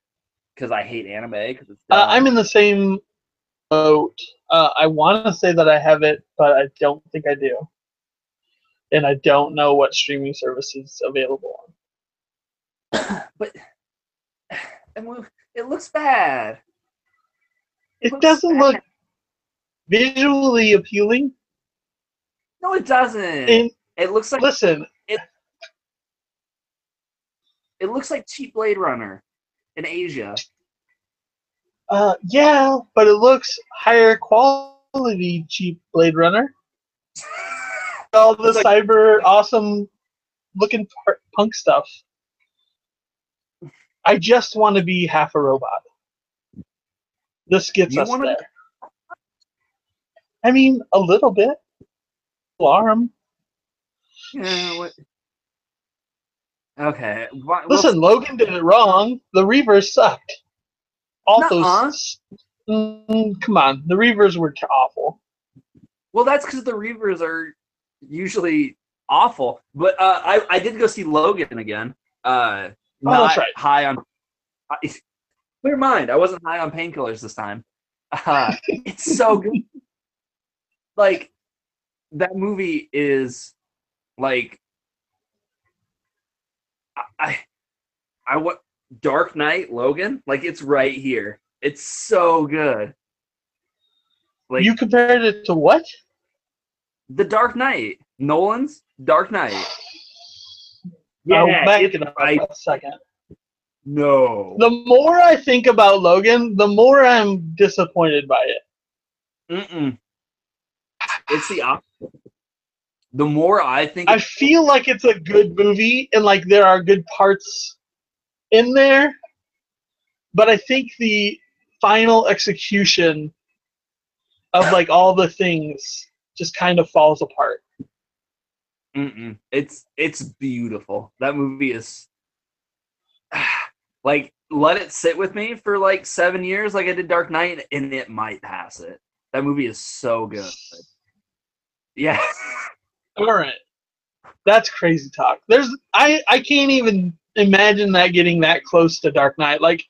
[SPEAKER 2] because I hate anime because it's.
[SPEAKER 1] Uh. I'm in the same boat. Uh, I want to say that I have it, but I don't think I do. And I don't know what streaming service is available on. (coughs)
[SPEAKER 2] but (sighs) and we- it looks bad.
[SPEAKER 1] It
[SPEAKER 2] Looks
[SPEAKER 1] doesn't look visually appealing.
[SPEAKER 2] No, it doesn't.
[SPEAKER 1] And
[SPEAKER 2] it looks like
[SPEAKER 1] listen,
[SPEAKER 2] it looks like cheap Blade Runner in Asia.
[SPEAKER 1] uh, yeah, but it looks higher quality cheap Blade Runner. (laughs) All the
[SPEAKER 2] like-
[SPEAKER 1] cyber awesome looking punk stuff. I just want to be half a robot. This gets us there. I mean, a little bit. Alarm.
[SPEAKER 2] Yeah, what? Okay. why- well,
[SPEAKER 1] Listen, Logan did it wrong. The Reavers sucked. All those. Mm, come on, the Reavers were awful.
[SPEAKER 2] Well, that's because the Reavers are usually awful. But uh, I I did go see Logan again. Uh,
[SPEAKER 1] Oh,
[SPEAKER 2] not
[SPEAKER 1] that's right.
[SPEAKER 2] high on. I, clear mind. I wasn't high on painkillers this time. (laughs) Uh, it's so good. (laughs) Like that movie is like I I, what Dark Knight Logan. Like it's right here. It's so good. Like
[SPEAKER 1] you compared it to what?
[SPEAKER 2] the Dark Knight, Nolan's Dark Knight. (sighs)
[SPEAKER 1] I'll back
[SPEAKER 2] it's
[SPEAKER 1] it up
[SPEAKER 2] right.
[SPEAKER 1] a second.
[SPEAKER 2] No.
[SPEAKER 1] The more I think about Logan, the more I'm disappointed by it.
[SPEAKER 2] Mm-mm. It's the opposite. The more I think,
[SPEAKER 1] I feel like it's a good movie and like there are good parts in there, but I think the final execution of like all the things just kind of falls apart.
[SPEAKER 2] Mm-mm. it's it's beautiful. That movie is (sighs) like let it sit with me for like seven years, like I did Dark Knight, and it might pass it. That movie is so good. (sighs) Yeah. (laughs)
[SPEAKER 1] All right. That's crazy talk. There's I I can't even imagine that getting that close to Dark Knight. Like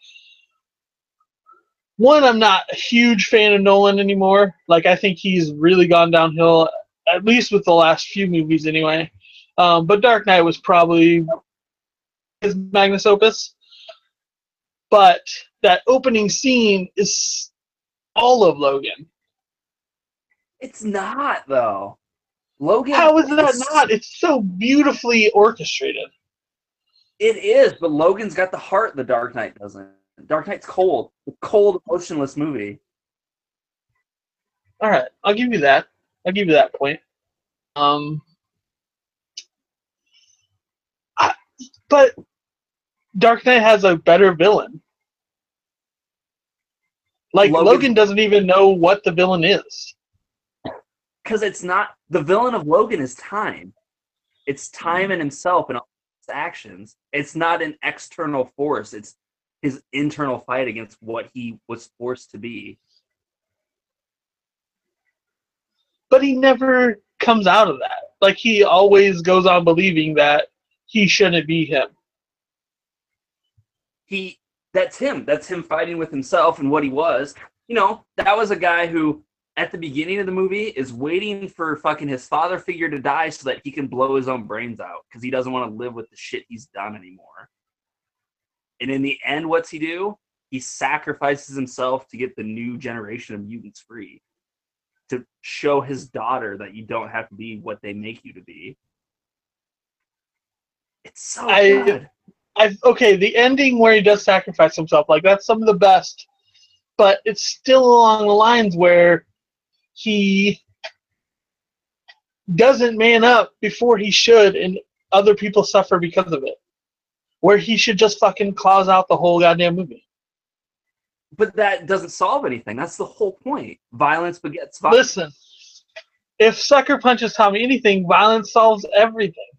[SPEAKER 1] one, I'm not a huge fan of Nolan anymore. Like I think he's really gone downhill, at least with the last few movies anyway. Um, but Dark Knight was probably his magnus opus. But that opening scene is all of Logan.
[SPEAKER 2] It's not though. Logan.
[SPEAKER 1] How is that not? It's so beautifully orchestrated.
[SPEAKER 2] It is, but Logan's got the heart the Dark Knight doesn't. Dark Knight's cold. The cold, emotionless movie.
[SPEAKER 1] All right, I'll give you that. I'll give you that point. Um, I, but Dark Knight has a better villain. Like
[SPEAKER 2] Logan-
[SPEAKER 1] Logan, doesn't even know what the villain is.
[SPEAKER 2] Because it's not the villain of Logan is time. It's time and himself and all his actions. It's not an external force. It's his internal fight against what he was forced to be.
[SPEAKER 1] But he never comes out of that. Like he always goes on believing that he shouldn't be him.
[SPEAKER 2] He that's him. That's him fighting with himself and what he was. You know, that was a guy who at the beginning of the movie is waiting for fucking his father figure to die so that he can blow his own brains out because he doesn't want to live with the shit he's done anymore. And in the end, what's he do? He sacrifices himself to get the new generation of mutants free. To show his daughter that you don't have to be what they make you to be. It's so
[SPEAKER 1] I-
[SPEAKER 2] good.
[SPEAKER 1] I okay, the ending where he does sacrifice himself, like that's some of the best, but it's still along the lines where he doesn't man up before he should, and other people suffer because of it. Where he should just fucking claws out the whole goddamn movie.
[SPEAKER 2] But that doesn't solve anything. That's the whole point. Violence begets violence.
[SPEAKER 1] Listen, if Sucker punches Tommy anything, violence solves everything.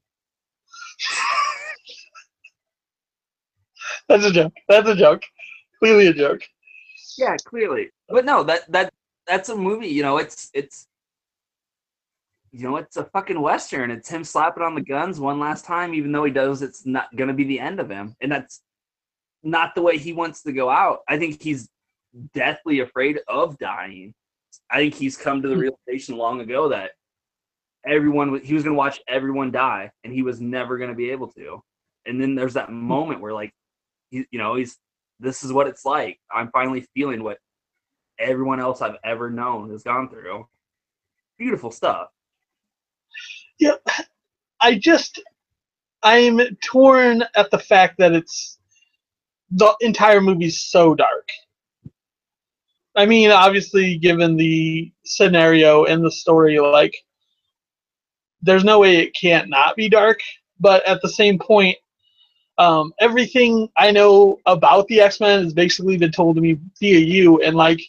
[SPEAKER 1] (laughs) That's a joke. That's a joke. Clearly a joke.
[SPEAKER 2] Yeah, clearly. But no, that that that's a movie. You know, it's it's you know, it's a fucking western. It's him slapping on the guns one last time, even though he knows it's not gonna be the end of him, and that's not the way he wants to go out. I think he's deathly afraid of dying. I think he's come to the hmm. realization long ago that everyone he was going to watch everyone die and he was never going to be able to. And then there's that hmm. moment where like he, you know, he's this is what it's like. I'm finally feeling what everyone else I've ever known has gone through. Beautiful stuff.
[SPEAKER 1] Yeah, I just I'm torn at the fact that it's the entire movie's so dark. I mean, obviously, given the scenario and the story, like, there's no way it can't not be dark. But at the same point, um, everything I know about the X Men has basically been told to me via you, and like,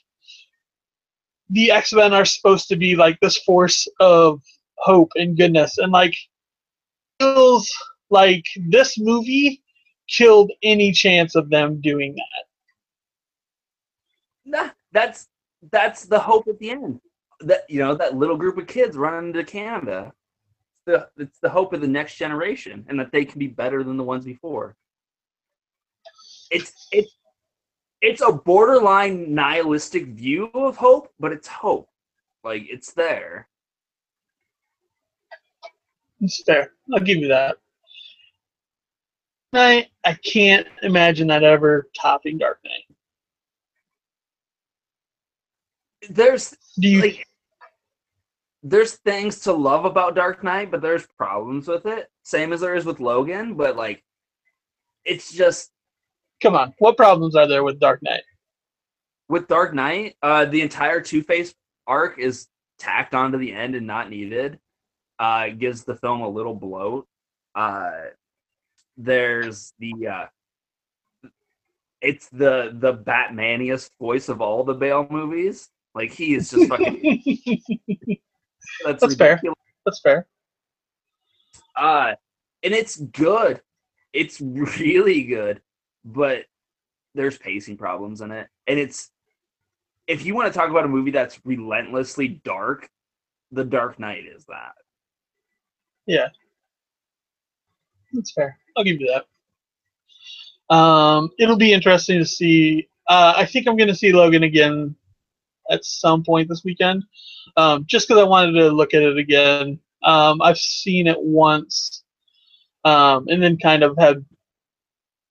[SPEAKER 1] the X Men are supposed to be like this force of hope and goodness, and like, feels like this movie killed any chance of them doing that.
[SPEAKER 2] Nah, that's that's the hope at the end. That you know that little group of kids running to Canada. It's the it's the hope of the next generation, and that they can be better than the ones before. It's it's it's a borderline nihilistic view of hope, but it's hope. Like it's there.
[SPEAKER 1] It's there. I'll give you that. I I can't imagine that ever topping Dark Knight.
[SPEAKER 2] There's
[SPEAKER 1] Do you
[SPEAKER 2] like there's things to love about Dark Knight, but there's problems with it. Same as there is with Logan, but like it's just
[SPEAKER 1] come on? What problems are there with Dark Knight?
[SPEAKER 2] with Dark Knight, uh the entire Two Face arc is tacked onto the end and not needed. Uh it gives the film a little bloat. Uh there's the uh it's the the Batmaniest voice of all the Bale movies. Like he is just fucking (laughs) that's,
[SPEAKER 1] That's fair. That's fair.
[SPEAKER 2] Uh, and it's good. It's (laughs) really good, but there's pacing problems in it. And it's if you want to talk about a movie that's relentlessly dark, The Dark Knight is that. Yeah.
[SPEAKER 1] That's fair. I'll give you that. Um, it'll be interesting to see. Uh, I think I'm going to see Logan again at some point this weekend, um, just because I wanted to look at it again. Um, I've seen it once, um, and then kind of had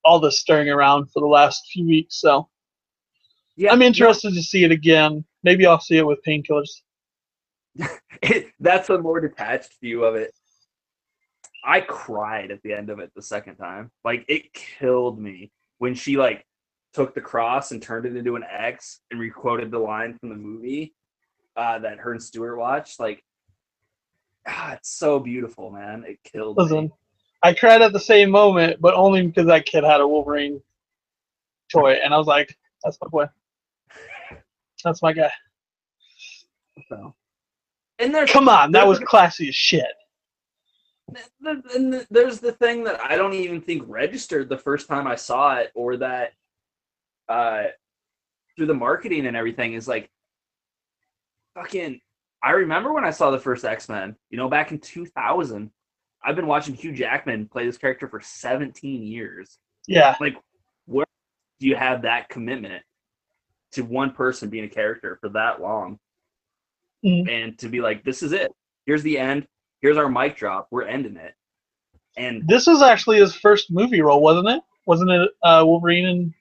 [SPEAKER 1] all this stirring around for the last few weeks. So
[SPEAKER 2] Yeah,
[SPEAKER 1] I'm interested to see it again. Maybe I'll see it with painkillers. (laughs)
[SPEAKER 2] that's a more detached view of it. I cried at the end of it the second time. Like it killed me when she like took the cross and turned it into an X and requoted the line from the movie uh, that her and Stewart watched. Like, ah, it's so beautiful, man. It killed
[SPEAKER 1] Listen,
[SPEAKER 2] me.
[SPEAKER 1] I cried at the same moment, but only because that kid had a Wolverine toy, and I was like, "That's my boy. That's my guy."
[SPEAKER 2] So. And there's
[SPEAKER 1] Come on, that was classy as shit.
[SPEAKER 2] and there's the thing that I don't even think registered the first time I saw it, or that uh, through the marketing and everything is like fucking. I remember when I saw the first X Men, you know, back in 2000. I've been watching Hugh Jackman play this character for 17 years.
[SPEAKER 1] Yeah, Like, where
[SPEAKER 2] Do you have that commitment to one person being a character for that long?
[SPEAKER 1] Mhm.
[SPEAKER 2] And to be like, this is it. Here's the end. Here's our mic drop. We're ending it. And
[SPEAKER 1] this was actually his first movie role, wasn't it? Wasn't it uh, Wolverine and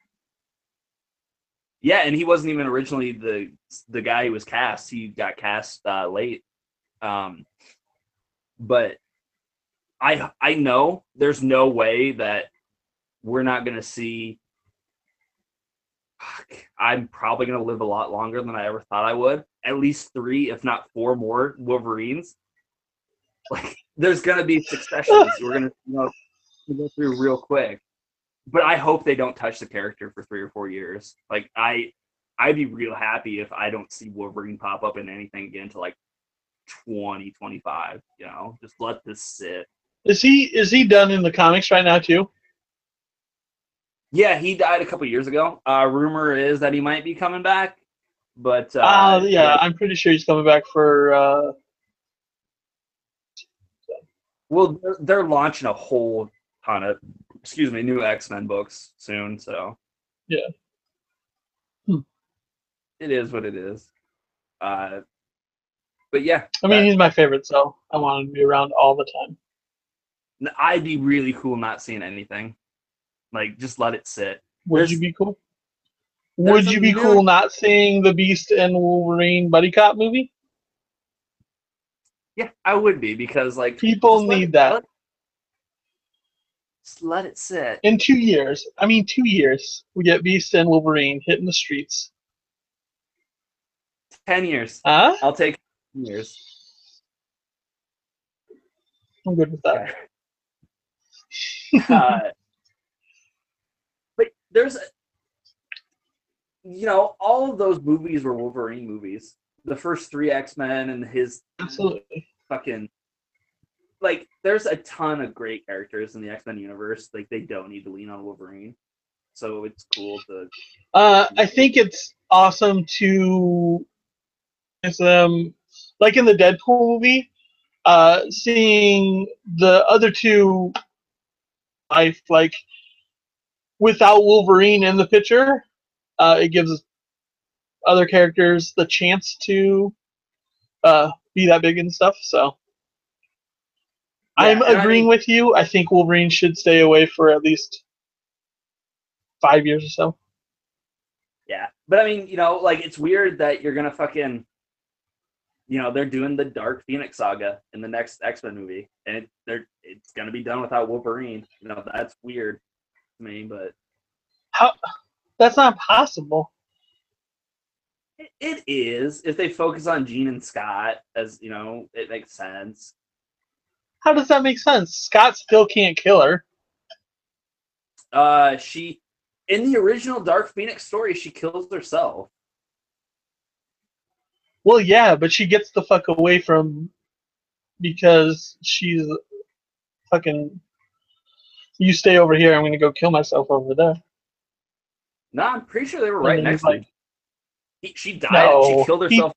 [SPEAKER 2] Yeah, and he wasn't even originally the the guy who was cast. He got cast uh, late. Um, but I I know there's no way that we're not gonna see. I'm probably gonna live a lot longer than I ever thought I would. At least three, if not four more Wolverines. Like there's gonna be successions. (laughs) We're gonna you know go through real quick but I hope they don't touch the character for three or four years. Like I, I'd be real happy if I don't see Wolverine pop up in anything again until like 2025. You know, just let this sit.
[SPEAKER 1] Is he is he done in the comics right now too?
[SPEAKER 2] Yeah, he died a couple years ago. Uh, rumor is that he might be coming back, but uh,
[SPEAKER 1] Uh, yeah, I'm pretty sure he's coming back for. Uh,
[SPEAKER 2] well, they're, they're launching a whole ton of, excuse me, new X Men books soon. So
[SPEAKER 1] Yeah. Hmm.
[SPEAKER 2] it is what it is. Uh, but yeah,
[SPEAKER 1] I mean,
[SPEAKER 2] that-
[SPEAKER 1] he's my favorite, so I want him to be around all the time.
[SPEAKER 2] I'd be really cool not seeing anything. Like, just let it sit.
[SPEAKER 1] Would
[SPEAKER 2] There's-
[SPEAKER 1] you be cool? Would you be
[SPEAKER 2] new-
[SPEAKER 1] cool not seeing the Beast and Wolverine buddy cop movie?
[SPEAKER 2] Yeah, I would be because like
[SPEAKER 1] People need
[SPEAKER 2] it-
[SPEAKER 1] that.
[SPEAKER 2] let- Just let it sit.
[SPEAKER 1] In two years, I mean, two years, we get Beast and Wolverine hitting the streets.
[SPEAKER 2] Ten years.
[SPEAKER 1] Huh?
[SPEAKER 2] I'll take 10 years.
[SPEAKER 1] I'm good with that.
[SPEAKER 2] Uh, but there's, you know, all of those movies were Wolverine movies. The first three X Men and his
[SPEAKER 1] Absolutely.
[SPEAKER 2] fucking, like, there's a ton of great characters in the X Men universe. Like, they don't need to lean on Wolverine, so it's cool to.
[SPEAKER 1] Uh, I think it's awesome to, um, like in the Deadpool movie, uh, seeing the other two life like without Wolverine in the picture, uh, it gives other characters the chance to uh, be that big and stuff. So I'm
[SPEAKER 2] Yeah, and I
[SPEAKER 1] agreeing
[SPEAKER 2] mean-
[SPEAKER 1] with you. I think Wolverine should stay away for at least five years or so.
[SPEAKER 2] Yeah, but I mean, you know, like it's weird that you're gonna fucking, you know, they're doing the Dark Phoenix saga in the next X Men movie, and it, they're it's gonna be done without Wolverine. You know, that's weird to me, but
[SPEAKER 1] How? That's not possible.
[SPEAKER 2] it, it is if they focus on Jean and Scott, as you know, it makes sense.
[SPEAKER 1] How does that make sense? Scott still can't kill her.
[SPEAKER 2] Uh, she in the original Dark Phoenix story, she kills herself.
[SPEAKER 1] Well, yeah, but she gets the fuck away from because she's fucking. You stay over here. I'm gonna go kill myself over there.
[SPEAKER 2] No, I'm pretty sure they were right next to
[SPEAKER 1] like-
[SPEAKER 2] each. He, she died.
[SPEAKER 1] No,
[SPEAKER 2] she killed
[SPEAKER 1] he-
[SPEAKER 2] herself.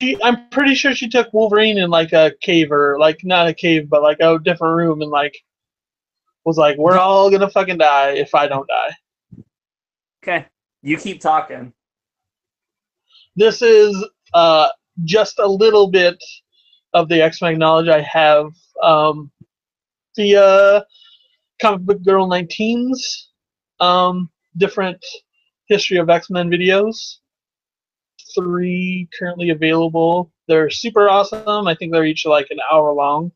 [SPEAKER 1] She, I'm pretty sure she took Wolverine in like a cave or like not a cave, but like a different room, and like was like, "We're all gonna fucking die if I don't die."
[SPEAKER 2] Okay, you keep talking.
[SPEAKER 1] This is uh, just a little bit of the X Men knowledge I have. Um, the uh, Comic Book Girl 19's um, different history of X Men videos. Three currently available. They're super awesome. I think they're each like an hour long.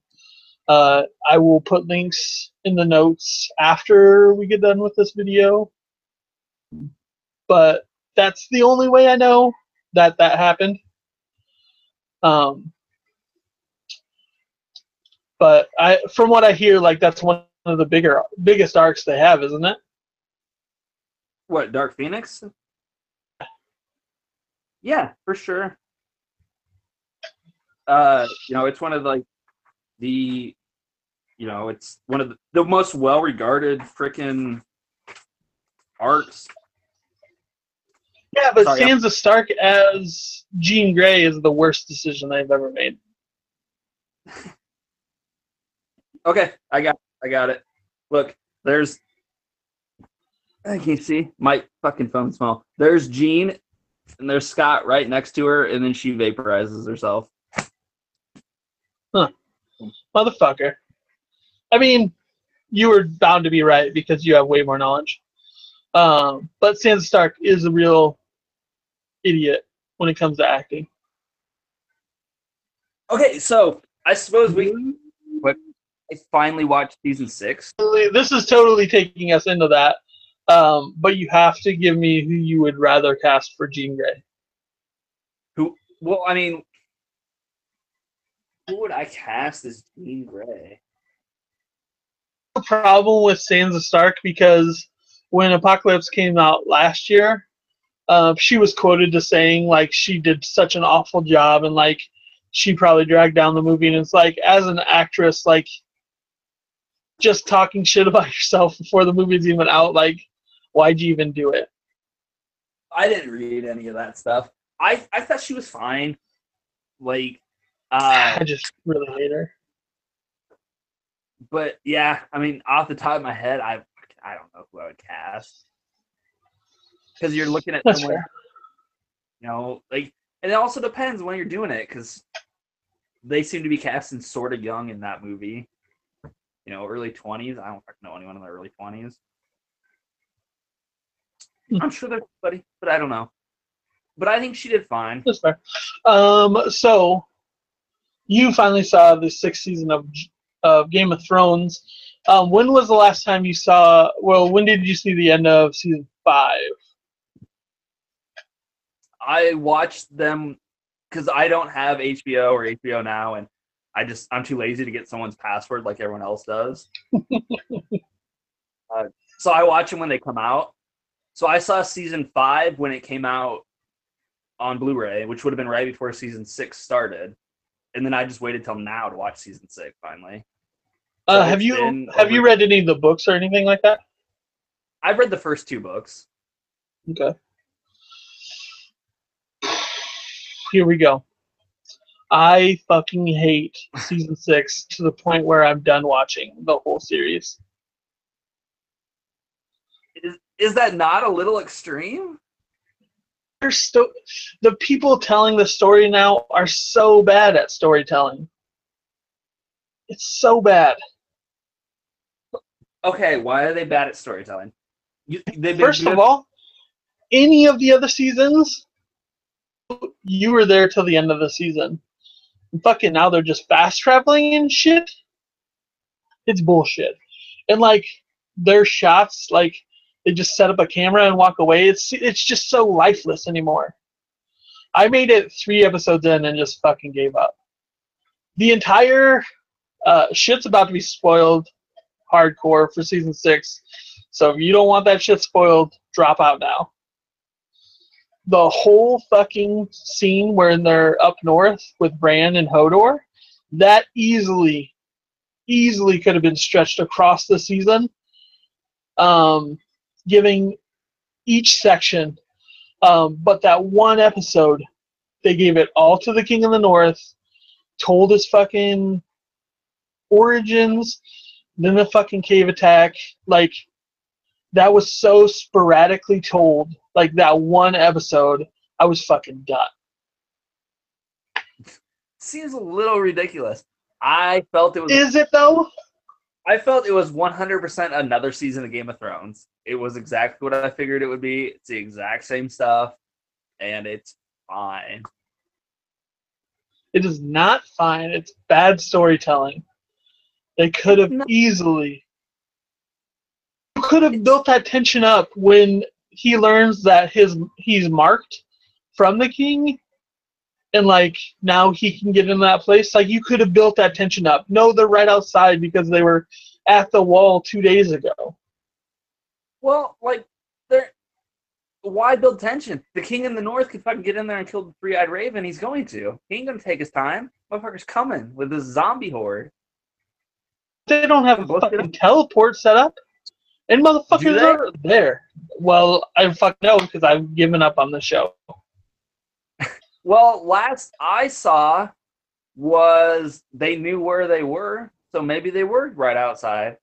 [SPEAKER 1] Uh, I will put links in the notes after we get done with this video. But that's the only way I know that that happened. Um, but I, from what I hear, like that's one of the bigger, biggest arcs they have, isn't it?
[SPEAKER 2] What Dark Phoenix? Yeah, for sure. Uh, you know, it's one of like the, you know, it's one of the, the most well-regarded freaking arcs.
[SPEAKER 1] Yeah, but
[SPEAKER 2] Sorry,
[SPEAKER 1] Sansa Stark as Jean Grey is the worst decision I've ever made. (laughs)
[SPEAKER 2] Okay, I got, I got it. Look, there's. I can't see my fucking phone small. There's Jean, and there's Scott right next to her, and then she vaporizes herself.
[SPEAKER 1] Huh, motherfucker. I mean, you were bound to be right because you have way more knowledge. Um, but Sansa Stark is a real idiot when it comes to acting.
[SPEAKER 2] Okay, so I suppose we. But I finally watched season six.
[SPEAKER 1] This is totally taking us into that. Um, but you have to give me who you would rather cast for Jean Grey.
[SPEAKER 2] Who? Well, I mean, who would I cast as Jean Grey?
[SPEAKER 1] The problem with Sansa Stark because when Apocalypse came out last year, uh, she was quoted to saying like she did such an awful job and like she probably dragged down the movie. And it's like, as an actress, like, just talking shit (laughs) about yourself before the movie's even out, like, why'd you even do it?
[SPEAKER 2] I didn't read any of that stuff. I I thought she was fine. Like, uh, (sighs)
[SPEAKER 1] I just really hate her.
[SPEAKER 2] but yeah, I mean, off the top of my head, I I don't know who I would cast because you're looking at
[SPEAKER 1] That's
[SPEAKER 2] someone,
[SPEAKER 1] fair.
[SPEAKER 2] you know, like, and it also depends when you're doing it because they seem to be casting sort of young in that movie. You know, early twenties. I don't know anyone in their early twenties.
[SPEAKER 1] Hmm.
[SPEAKER 2] I'm sure there's somebody, but I don't know. But I think she did fine.
[SPEAKER 1] That's fair. Um, so you finally saw the sixth season of of Game of Thrones. Um, when was the last time you saw? Well, when did you see the end of season five?
[SPEAKER 2] I watched them because I don't have HBO or HBO now, and I just I'm too lazy to get someone's password like everyone else does. (laughs) uh, so I watch them when they come out. So I saw season five when it came out on Blu-ray, which would have been right before season six started, and then I just waited till now to watch season six finally. So
[SPEAKER 1] Uh, have you
[SPEAKER 2] been
[SPEAKER 1] have you read any of the books or anything like that?
[SPEAKER 2] I've read the first two books.
[SPEAKER 1] Okay. Here we go. I fucking hate season six to the point where I'm done watching the whole series.
[SPEAKER 2] Is is that not a little extreme?
[SPEAKER 1] They're sto- the people telling the story now are so bad at storytelling. It's so bad.
[SPEAKER 2] Okay, why are they bad at storytelling? You,
[SPEAKER 1] First of all, any of the other seasons, you were there till the end of the season. And fucking now they're just fast traveling and shit. It's bullshit. And like their shots, like they just set up a camera and walk away. It's it's just so lifeless anymore. I made it three episodes in and just fucking gave up. The entire uh, shit's about to be spoiled hardcore for season six. So if you don't want that shit spoiled, drop out now. The whole fucking scene where they're up north with Bran and Hodor, that easily, easily could have been stretched across the season, um, giving each section. Um, but that one episode, they gave it all to the King of the North, told his fucking origins, then the fucking cave attack, like that was so sporadically told. Like that one episode, I was fucking done.
[SPEAKER 2] seems a little ridiculous. I felt it was.
[SPEAKER 1] Is it though?
[SPEAKER 2] I felt it was 100% another season of Game of Thrones. It was exactly what I figured it would be. It's the exact same stuff, and it's fine.
[SPEAKER 1] It is not fine. It's bad storytelling. They could have
[SPEAKER 2] No.
[SPEAKER 1] easily. Could have built that tension up when he learns that his he's marked from the king, and like now he can get in that place. Like you could have built that tension up. No, they're right outside because they were at the wall two days ago.
[SPEAKER 2] Well, like, they're Why build tension? The king in the north could fucking get in there and kill the three-eyed raven. He's going to. He ain't gonna take his time. Motherfucker's coming with this zombie horde.
[SPEAKER 1] They don't have a fucking teleport set up, and motherfuckers are there. Well, I fuck no because I've given up on the show.
[SPEAKER 2] Well, last I saw was they knew where they were, so maybe they were right outside.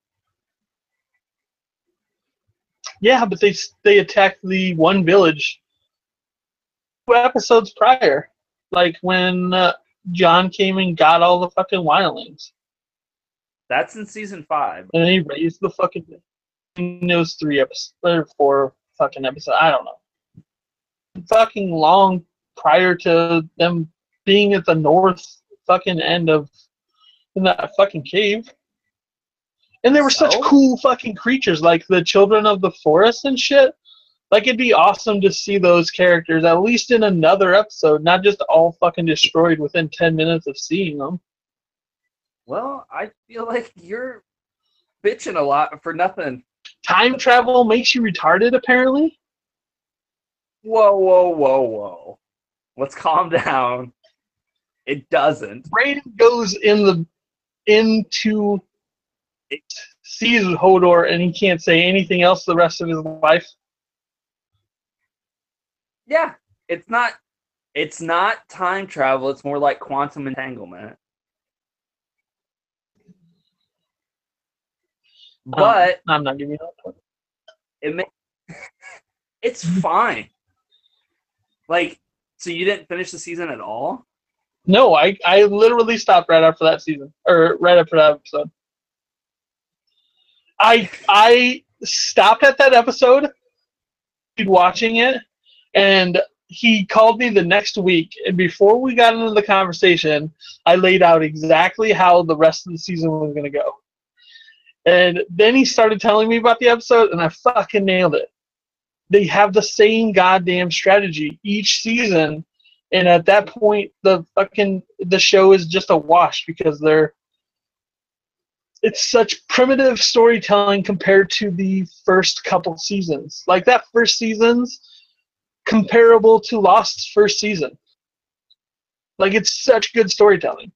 [SPEAKER 1] Yeah, but they they attacked the one village two episodes prior, like when uh, Jon came and got all the fucking wildlings,
[SPEAKER 2] That's in season five.
[SPEAKER 1] and he raised the fucking. It was three episodes or four fucking episodes. I don't know. Fucking long prior to them being at the north fucking end of in that fucking cave. And they were such
[SPEAKER 2] oh.
[SPEAKER 1] cool fucking creatures, like the children of the forest and shit. Like it'd be awesome to see those characters at least in another episode, not just all fucking destroyed within ten minutes of seeing them.
[SPEAKER 2] Well, I feel like you're bitching a lot for nothing.
[SPEAKER 1] Time travel makes you retarded, apparently.
[SPEAKER 2] Whoa, whoa, whoa, whoa. Let's calm (laughs) down. It doesn't.
[SPEAKER 1] Braden goes in the into
[SPEAKER 2] It,
[SPEAKER 1] sees Hodor and he can't say anything else the rest of his life.
[SPEAKER 2] yeah, it's not. It's not time travel. It's more like quantum entanglement. Um, but
[SPEAKER 1] I'm not giving you that
[SPEAKER 2] it ma- it's fine. Like, so you didn't finish the season at all?
[SPEAKER 1] No, I I literally stopped right after that season or right after that episode. I I stopped at that episode, watching it, and he called me the next week. And before we got into the conversation, I laid out exactly how the rest of the season was going to go. And then he started telling me about the episode, and I fucking nailed it. They have the same goddamn strategy each season, and at that point, the fucking the show is just a wash because they're it's such primitive storytelling compared to the first couple seasons. Like that first season's comparable to Lost's first season. Like it's such good storytelling.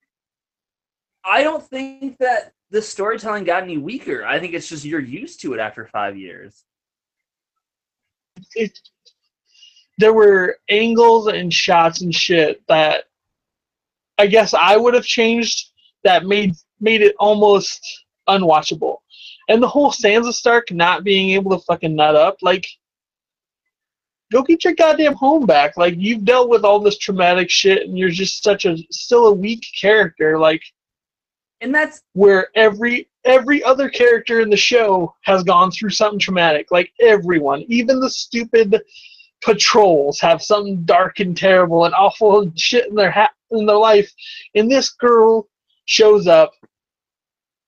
[SPEAKER 2] I don't think that the storytelling got any weaker. I think it's just you're used to it after five years.
[SPEAKER 1] It there were angles and shots and shit that I guess I would have changed that made made it almost unwatchable. And the whole Sansa Stark not being able to fucking nut up, like go get your goddamn home back. Like you've dealt with all this traumatic shit and you're just such a still a weak character, like
[SPEAKER 2] And that's
[SPEAKER 1] where every every other character in the show has gone through something traumatic. Like everyone, even the stupid patrols have something dark and terrible and awful shit in their ha- in their life. And this girl shows up,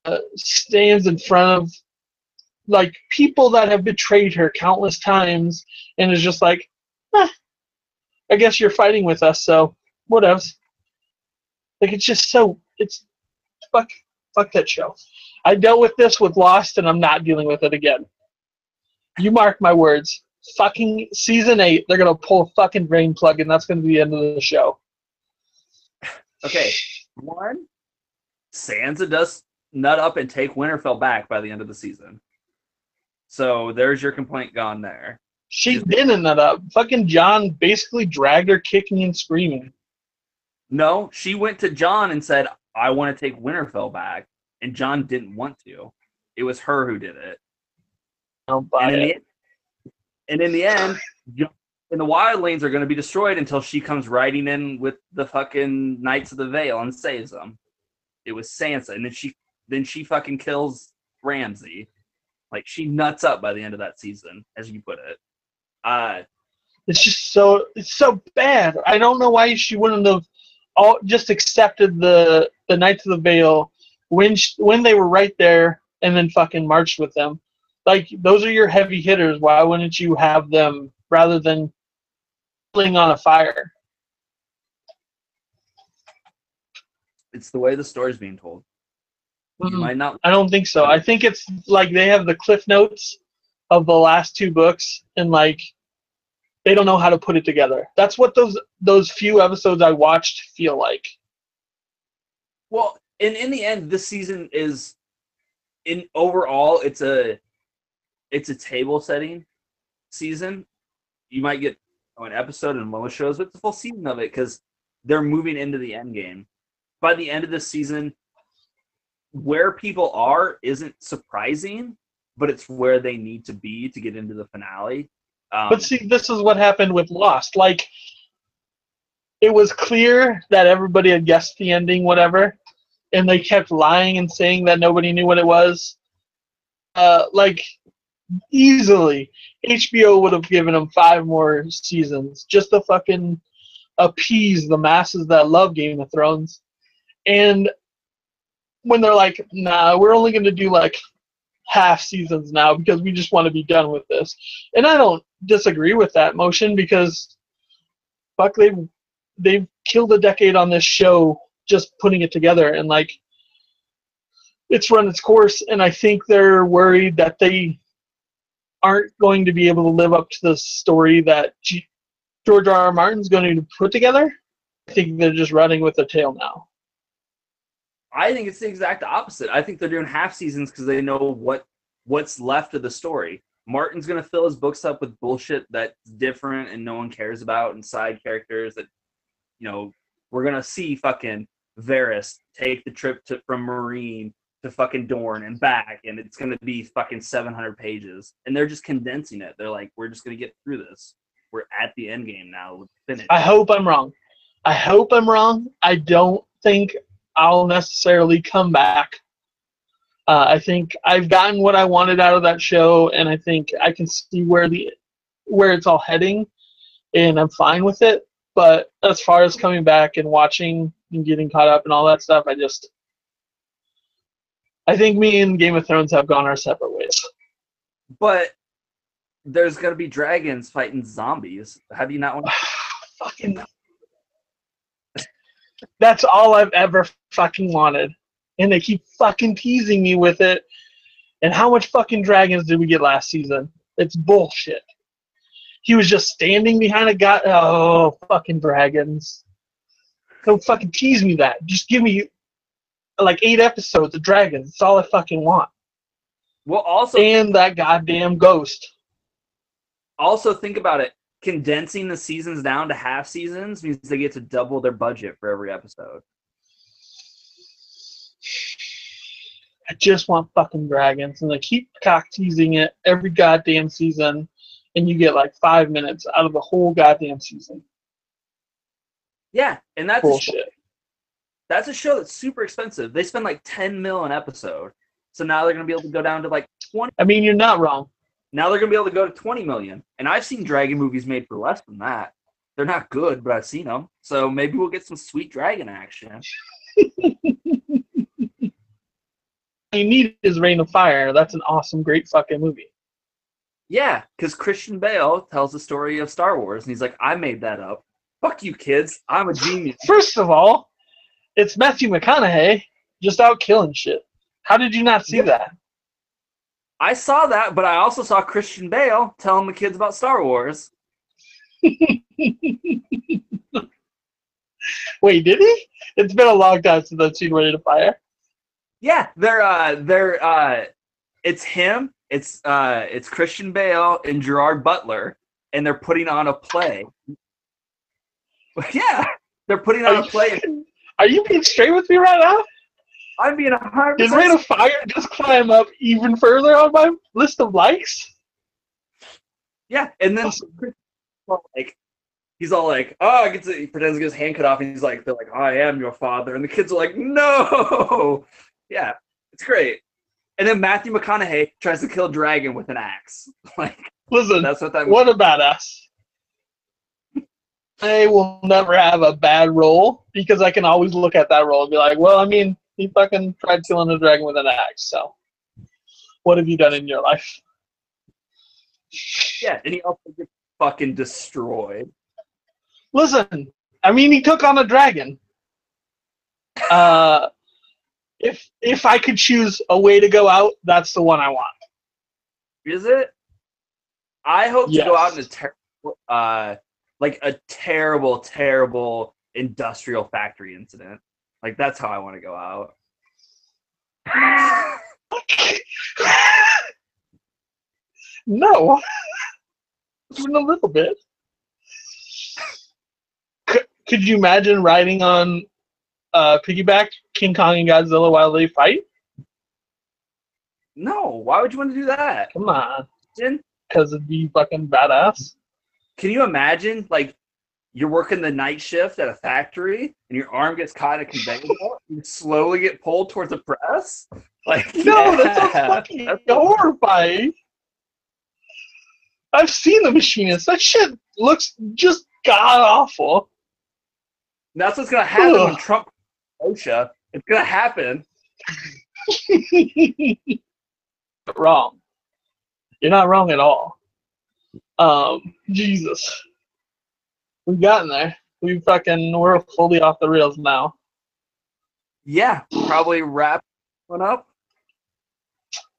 [SPEAKER 1] uh, stands in front of like people that have betrayed her countless times, and is just like, eh, I guess you're fighting with us, so whatever. Like it's just so it's fuck fuck that show. I dealt with this with Lost, and I'm not dealing with it again. You mark my words. Fucking season eight, they're gonna pull a fucking brain plug, and that's gonna be the end of the show.
[SPEAKER 2] okay. One, Sansa does nut up and take Winterfell back by the end of the season. So there's your complaint gone there.
[SPEAKER 1] She didn't nut up. Fucking Jon basically dragged her kicking and screaming.
[SPEAKER 2] No, she went to Jon and said, I want to take Winterfell back. And Jon didn't want to. It was her who did it.
[SPEAKER 1] Don't buy
[SPEAKER 2] And in,
[SPEAKER 1] it.
[SPEAKER 2] the, and in the end, and the wildlings are going to be destroyed until she comes riding in with the fucking Knights of the Vale and saves them. It was Sansa, and then she then she fucking kills Ramsay. Like she nuts up by the end of that season, as you put it. Uh,
[SPEAKER 1] It's just so it's so bad. I don't know why she wouldn't have all just accepted the the Knights of the Vale when sh when they were right there and then fucking marched with them. Like those are your heavy hitters. Why wouldn't you have them rather than putting on a fire?
[SPEAKER 2] it's the way the story's being told. You
[SPEAKER 1] Mm-mm.
[SPEAKER 2] might not.
[SPEAKER 1] I don't think so. I think it's like they have the cliff notes of the last two books and like they don't know how to put it together. That's what those those few episodes I watched feel like.
[SPEAKER 2] Well, and in the end, this season is in overall, it's a it's a table setting season. You might get an episode in most shows, but it's full season of it because they're moving into the end game. By the end of the season, where people are isn't surprising, but it's where they need to be to get into the finale. Um,
[SPEAKER 1] But see, this is what happened with Lost. Like, it was clear that everybody had guessed the ending, whatever, and they kept lying and saying that nobody knew what it was. Uh, like, easily, HBO would have given them five more seasons just to fucking appease the masses that love Game of Thrones. And when they're like, nah, we're only going to do like half seasons now because we just want to be done with this. And I don't disagree with that motion because fuck they've they've killed a decade on this show just putting it together and like it's run its course and I think they're worried that they aren't going to be able to live up to the story that G- George R. R. Martin's going to put together. I think they're just running with their tail now.
[SPEAKER 2] I think it's the exact opposite. I think they're doing half seasons because they know what what's left of the story. Martin's gonna fill his books up with bullshit that's different and no one cares about, and side characters that, you know, we're gonna see fucking Varys take the trip to from Meereen to fucking Dorne and back, and it's gonna be fucking seven hundred pages, and they're just condensing it. They're like, we're just gonna get through this. We're at the end game now. Finish.
[SPEAKER 1] I hope I'm wrong. I hope I'm wrong. I don't think I'll necessarily come back. Uh, I think I've gotten what I wanted out of that show, and I think I can see where the where it's all heading, and I'm fine with it. But as far as coming back and watching and getting caught up and all that stuff, I just I think me and Game of Thrones have gone our separate ways.
[SPEAKER 2] But there's gonna be dragons fighting zombies. Have you not want (sighs)
[SPEAKER 1] fucking that's all I've ever fucking wanted. And they keep fucking teasing me with it. And how much fucking dragons did we get last season? It's bullshit. He was just standing behind a guy. Oh, fucking dragons. Don't fucking tease me that. Just give me like eight episodes of dragons. That's all I fucking want.
[SPEAKER 2] Well, also
[SPEAKER 1] And that goddamn ghost.
[SPEAKER 2] also think about it. Condensing the seasons down to half seasons means they get to double their budget for every episode.
[SPEAKER 1] I just want fucking dragons. And they keep cock teasing it every goddamn season. And you get like five minutes out of the whole goddamn season.
[SPEAKER 2] Yeah, and that's a show, that's a show that's super expensive. They spend like ten mil an episode, so now they're gonna be able to go down to like twenty.
[SPEAKER 1] I mean, you're not wrong.
[SPEAKER 2] Now they're gonna be able to go to twenty million. And I've seen dragon movies made for less than that. They're not good, but I've seen them. So maybe we'll get some sweet dragon action. (laughs)
[SPEAKER 1] you need is Reign of Fire. That's an awesome, great fucking movie.
[SPEAKER 2] Yeah, because Christian Bale tells the story of Star Wars, and he's like, "I made that up. Fuck you, kids. I'm a genius." (laughs)
[SPEAKER 1] First of all, it's Matthew McConaughey just out killing shit. How did you not see that?
[SPEAKER 2] I saw that, but I also saw Christian Bale telling the kids about Star Wars. (laughs)
[SPEAKER 1] Wait, did he? It's been a long time since I've seen Reign of Fire.
[SPEAKER 2] Yeah, they're uh they're uh it's him, it's uh it's Christian Bale and Gerard Butler, and they're putting on a play. (laughs) yeah, they're putting on
[SPEAKER 1] Are
[SPEAKER 2] a
[SPEAKER 1] you,
[SPEAKER 2] play.
[SPEAKER 1] are you being straight with me right now?
[SPEAKER 2] I'm being a hundred
[SPEAKER 1] Did
[SPEAKER 2] percent.
[SPEAKER 1] of Fire just climb up even further on my list of likes?
[SPEAKER 2] Yeah, and then like he's all like, oh, I get to, he pretends to get his hand cut off, and he's like, they're like, I am your father, and the kids are like, no, (laughs) yeah, it's great. And then Matthew McConaughey tries to kill dragon with an axe. (laughs) Like
[SPEAKER 1] Listen,
[SPEAKER 2] that's what that.
[SPEAKER 1] what a badass. I will never have a bad role because I can always look at that role and be like, well, I mean, he fucking tried killing a dragon with an axe, so what have you done in your life?
[SPEAKER 2] Yeah, and he also gets fucking destroyed.
[SPEAKER 1] Listen, I mean, he took on a dragon. Uh, if if I could choose a way to go out, that's the one I want.
[SPEAKER 2] Is it? I hope to go out in a terrible, uh, like a terrible, terrible industrial factory incident. Like that's how I want to go out.
[SPEAKER 1] no, even a little bit. Could, could you imagine riding on uh, piggyback King Kong and Godzilla while they fight?
[SPEAKER 2] no, why would you want to do that?
[SPEAKER 1] Come on, because it'd be fucking badass.
[SPEAKER 2] Can you imagine like you're working the night shift at a factory and your arm gets caught in a conveyor (laughs) belt and you slowly get pulled towards the press? (laughs) Like
[SPEAKER 1] No,
[SPEAKER 2] yeah,
[SPEAKER 1] fucking
[SPEAKER 2] that's-
[SPEAKER 1] horrifying. I've seen the machinist. That shit looks just god awful.
[SPEAKER 2] that's what's gonna happen when Trump OSHA. It's gonna happen. (laughs)
[SPEAKER 1] wrong. You're not wrong at all. Um, Jesus. We've gotten there. We fucking we're fully off the rails now.
[SPEAKER 2] Yeah, probably wrap one up.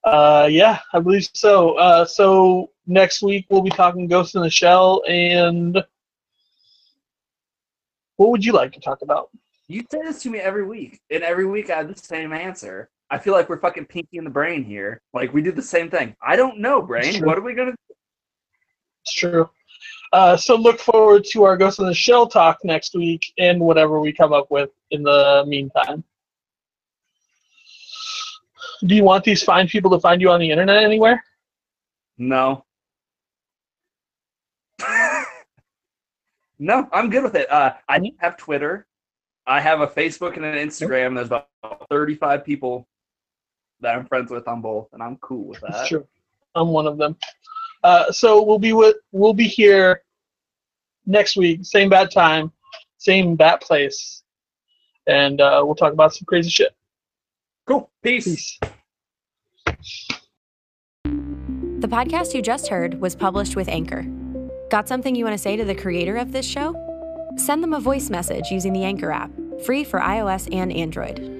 [SPEAKER 1] Uh, yeah, I believe so. Uh, so next week we'll be talking Ghost in the Shell and What would you like to talk about?
[SPEAKER 2] You say this to me every week, and every week I have the same answer. I feel like we're fucking pinky in the brain here. Like we do the same thing. I don't know, brain. What are we gonna? do?
[SPEAKER 1] It's true. Uh, so look forward to our Ghost in the Shell talk next week and whatever we come up with in the meantime. Do you want these fine people to find you on the internet anywhere?
[SPEAKER 2] No. (laughs) no, I'm good with it. Uh, I have Twitter. I have a Facebook and an Instagram. There's about 35 people that I'm friends with on both, and I'm cool with that.
[SPEAKER 1] True. I'm one of them. Uh, so we'll be with we'll be here next week, same bad time, same bat place, and uh, we'll talk about some crazy shit.
[SPEAKER 2] Cool. Peace.
[SPEAKER 1] Peace.
[SPEAKER 3] The podcast you just heard was published with Anchor. Got something you want to say to the creator of this show? Send them a voice message using the Anchor app, free for iOS and Android.